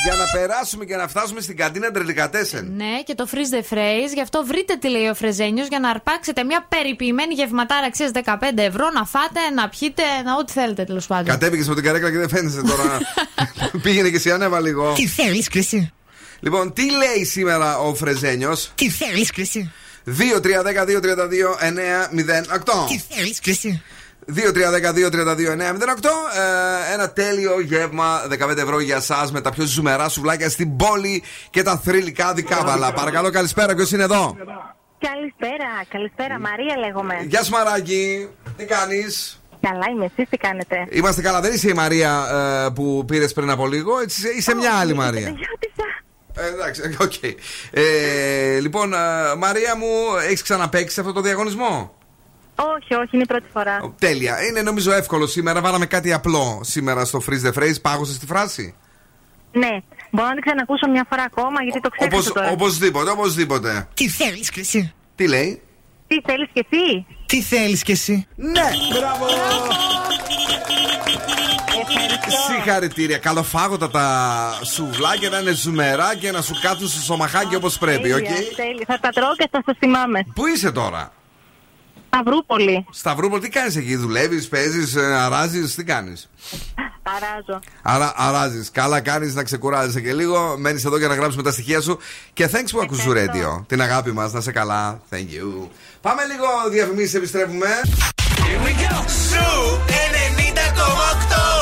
Για να περάσουμε και να φτάσουμε στην καντίνα Τρελικατέσεν. Ναι, και το freeze the phrase. Γι' αυτό βρείτε τι λέει ο Φρεζένιος για να αρπάξετε μια περιποιημένη γευματάρα αξίας 15 ευρώ, να φάτε, να πιείτε, να ό,τι θέλετε τέλος πάντων. Κατέβηκες από την καρέκλα και δεν φαίνεσαι τώρα. Πήγαινε και εσύ ανέβα λίγο. Τι θέλεις, Κρυσί. Λοιπόν, τι λέει σήμερα ο Φρεζένιος; Τι θέλεις, Κρυσί. 2-3-10-2-32-9-08. Τι θέλεις, Κρυσί. 2-3-10-2-32-9-08. Ε, ένα τέλειο γεύμα 15 ευρώ για εσά με τα πιο ζουμερά σουβλάκια στην πόλη και τα θρηλυκά δικάβαλα. Παρακαλώ, καλησπέρα, ποιος είναι εδώ; Καλησπέρα, καλησπέρα. Μαρία λέγομαι. Γεια σου, Μαράκι. Τι κάνεις; Καλά είμαι, εσείς τι κάνετε; Είμαστε καλά, δεν είσαι η Μαρία ε, που πήρε πριν από λίγο. Έτσι, είσαι- είσαι μια άλλη Μαρία. Ε, εντάξει, ΟΚ. Ε, λοιπόν, ε, Μαρία μου, έχεις ξαναπαίξει αυτό το διαγωνισμό; Όχι, όχι, είναι η πρώτη φορά. Τέλεια. Είναι νομίζω εύκολο σήμερα. Βάλαμε κάτι απλό σήμερα στο Freeze the Phrase. Πάγωσες τη φράση; Ναι, μπορώ να την ξανακούσω μια φορά ακόμα γιατί το ξέχασα Όπως, τώρα. οπωσδήποτε, οπωσδήποτε. Τι θέλεις, Χρυσή. Τι λέει; Τι θέλεις κι εσύ; Τι θέλεις κι εσύ; Ναι, μπράβο. Συγχαρητήρια. Καλοφάγωτα τα σουβλάκια να είναι ζουμερά και να σου κάτσουν στο στομαχάκι όπως πρέπει, ΟΚ; Τέλεια, τέλεια. Θα τα τρώω και θα σας θυμάμαι. Πού είσαι τώρα, Σταυρούπολη. Σταυρούπολη, τι κάνεις εκεί, δουλεύεις, παίζεις, αράζεις, τι κάνεις; Αράζω. Άρα αράζεις. Καλά κάνεις να ξεκουράζεσαι και λίγο. Μένεις εδώ για να γράψουμε τα στοιχεία σου. Και thanks που ακούς Radio. Την αγάπη μας, να σε καλά. Thank you. Πάμε λίγο διαφημίσεις, επιστρέφουμε. Σου 90,8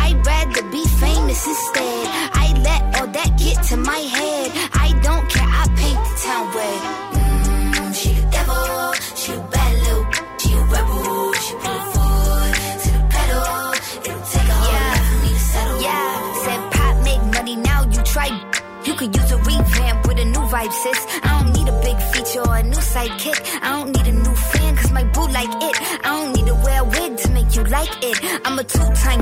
rather famous instead. I let all that get to my head. I don't care. I paint the town red. Mm, to settle. Yeah. Said pop make money now. You try. You could use a revamp with a new vibe, sis. I don't need a big feature or a new sidekick. I don't need a new fan, cause my boo like it. I don't need to wear a wig to make you like it. I'm a two-time,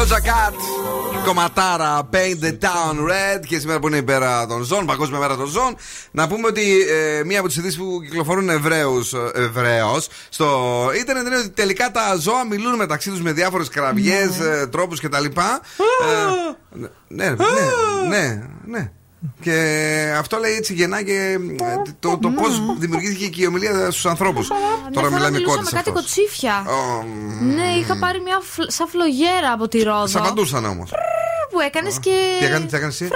Doja Cat. Κομματάρα Paint the Town Red και σήμερα που είναι η μέρα των ζώων, Παγκόσμια μέρα των ζώων, να πούμε ότι ε, μία από τις ειδήσεις που κυκλοφορούν Εβραίους, ε, Εβραίος στο ίντερνετ είναι ότι τελικά τα ζώα μιλούν μεταξύ τους με διάφορες κραυγές, ε, τρόπους κτλ. Ε, ναι, ναι, ναι, ναι. Και αυτό λέει έτσι γεννά και ε, το, το πώς δημιουργήθηκε και η ομιλία στους ανθρώπους. Τώρα Μια φορά μιλάμε μιλούσα με κόντισε κάτι αυτός. κοτσίφια. Ω, Ναι, είχα πάρει μια φλ- σαν φλογέρα από τη Ρόδο. Σε απαντούσαν όμως. Που έκανες και. Τι έκανες, τι έκανες εσύ;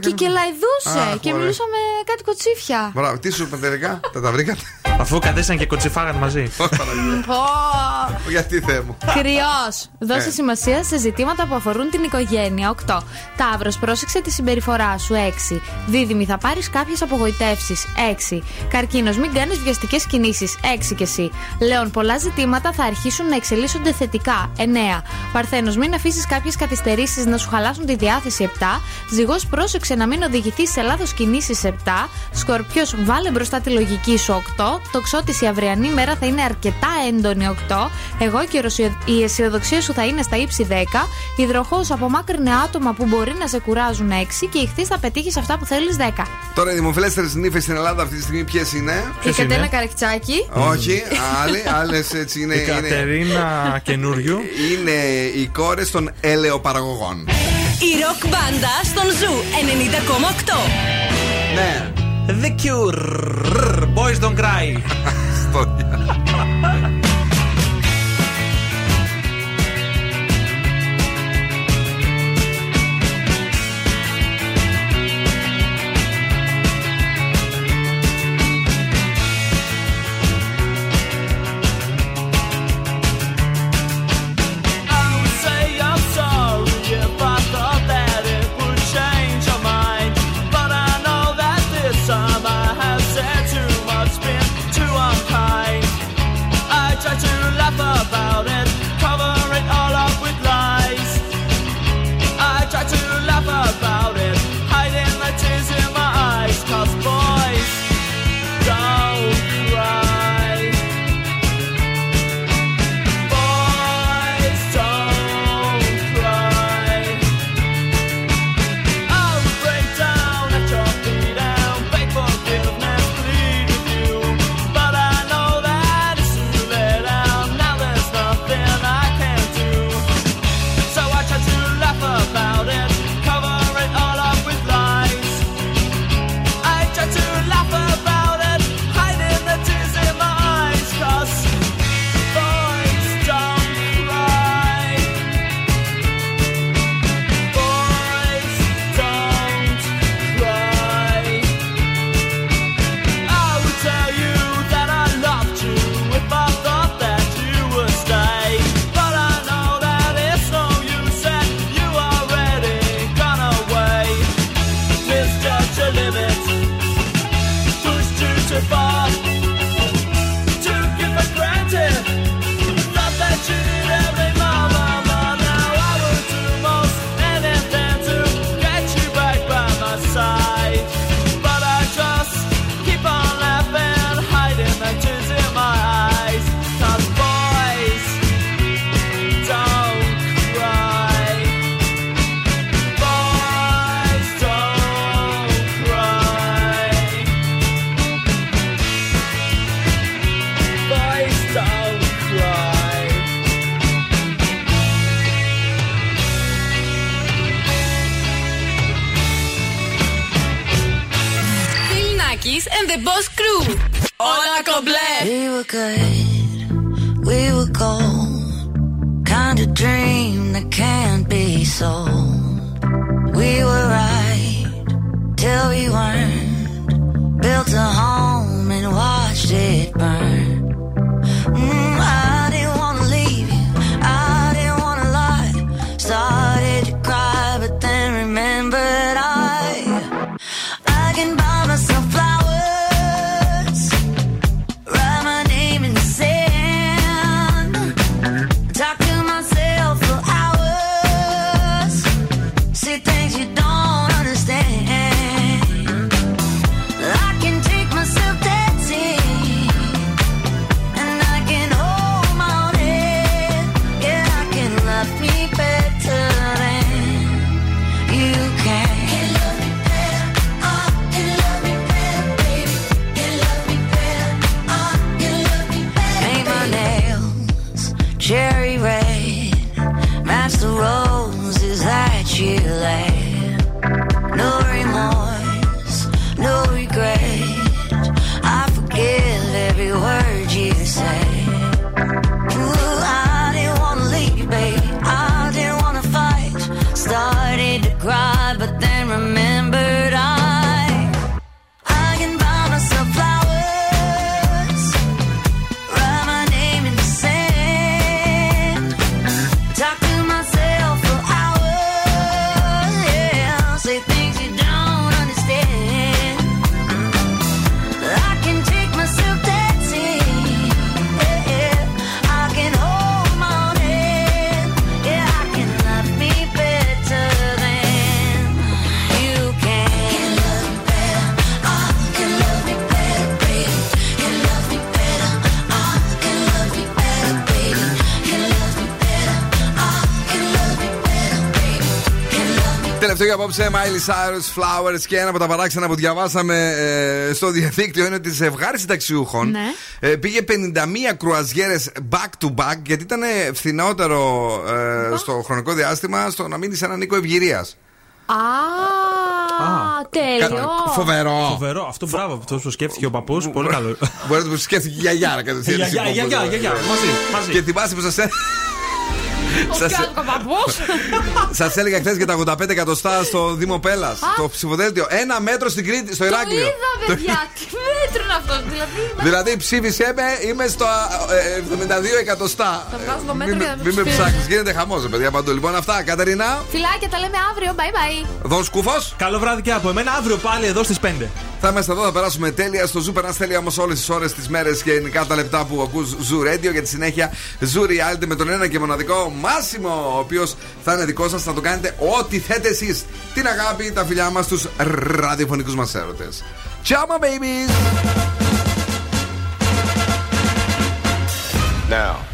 Και κελαϊδούσε Αχ, και ωραία. μιλούσα με κάτι κοτσίφια. Μπράβο, τι σου είπε τελικά, τα τα βρήκατε; Αφού κατέστησαν και κοτσιφάγαν μαζί. Γιατί θέ μου. Κρυός. Δώσε Ε. σημασία σε ζητήματα που αφορούν την οικογένεια. 8. Ταύρος. Πρόσεξε τη συμπεριφορά σου. 6. Δίδυμη. Θα πάρεις κάποιες απογοητεύσεις. 6. Καρκίνος. Μην κάνεις βιαστικές κινήσεις. 6 και εσύ. Λέων. Πολλά ζητήματα θα αρχίσουν να εξελίσσονται θετικά. 9. Παρθένος. Μην αφήσεις κάποιες καθυστερήσεις να σου χαλάσουν τη διάθεση. 7. Ζυγός. Πρόσεξε να μην οδηγηθεί σε λάθος κινήσεις. 7. Σκορπιός. Βάλε μπροστά τη λογική σου. 8. Τοξότη. Η αυριανή μέρα θα είναι αρκετά έντονη. 8. Εγώ και η αισιοδοξία σου θα είναι στα ύψη 10. Υδροχός. Απομάκρυνε άτομα που μπορεί να σε κουράζουν 6. Και ηχθείς θα πετύχεις αυτά που θέλεις 10. Τώρα οι δημοφιλέστερες νύφες στην Ελλάδα αυτή τη στιγμή ποιες είναι; Η Κατένα Καρακτσάκη. Όχι, άλλοι, άλλες έτσι είναι. Η είναι- Κατερίνα Καινούργιου. Είναι οι κόρες των ελαιοπαραγωγών. Η ροκ μπάντα στον Zoo 90,8. Ναι. The Cure. Boys don't cry. απόψε, Miley Cyrus, Flowers και ένα από τα παράξενα που διαβάσαμε ε, στο διαδίκτυο είναι ότι ζευγάρι συνταξιούχων Ναι. ε, πήγε 51 κρουαζιέρες back to back γιατί ήταν φθηνότερο ε, στο χρονικό διάστημα στο να μείνει σε έναν οίκο ευγυρίας. Α, τέλειο. Φοβερό. Φοβερό. Αυτό μπράβο, αυτό που σκέφτηκε ο παππούς. Πολύ καλό. Μπορεί να το σκέφτηκε η γιαγιάρα κατευθείαν. Γιαγιά, γιαγιά, γιαγιά, μαζί, μαζί. Και θυμάσαι που σας Σα έλεγα χθες για τα 85 εκατοστά στο Δήμο Πέλλα. Το ψηφοδέλτιο. Ένα μέτρο στην Κρήτη, στο Το Ηράκλειο. είδα, παιδιά. Τι μέτρο είναι αυτός. Δηλαδή. Δηλαδή ψήφισε με, είμαι στο ε, 72 εκατοστά. Θα βγάζω το μέτρο Μην για με- να το Μην με ψηφίσω. ψάχνει, γίνεται χαμός, παιδιά παντού. Λοιπόν, αυτά, Κατερίνα. Φιλάκια, τα λέμε αύριο. Bye bye. Δον Σκούφος. Καλό βράδυ και από εμένα. Αύριο πάλι εδώ στις 5. Θα είμαστε εδώ, θα περάσουμε τέλεια στο Zoo. Περνά τέλεια όμως όλες τις ώρες, τις μέρες και γενικά τα λεπτά που ακούς Zoo Radio. Για τη συνέχεια Zoo Reality με τον ένα και μοναδικό Μάσσιμο, ο οποίος θα είναι δικό σας. Θα το κάνετε ό,τι θέτε εσείς. Την αγάπη, τα φιλιά μας, τους ραδιοφωνικούς μας έρωτες. Ciao, my babies! Now,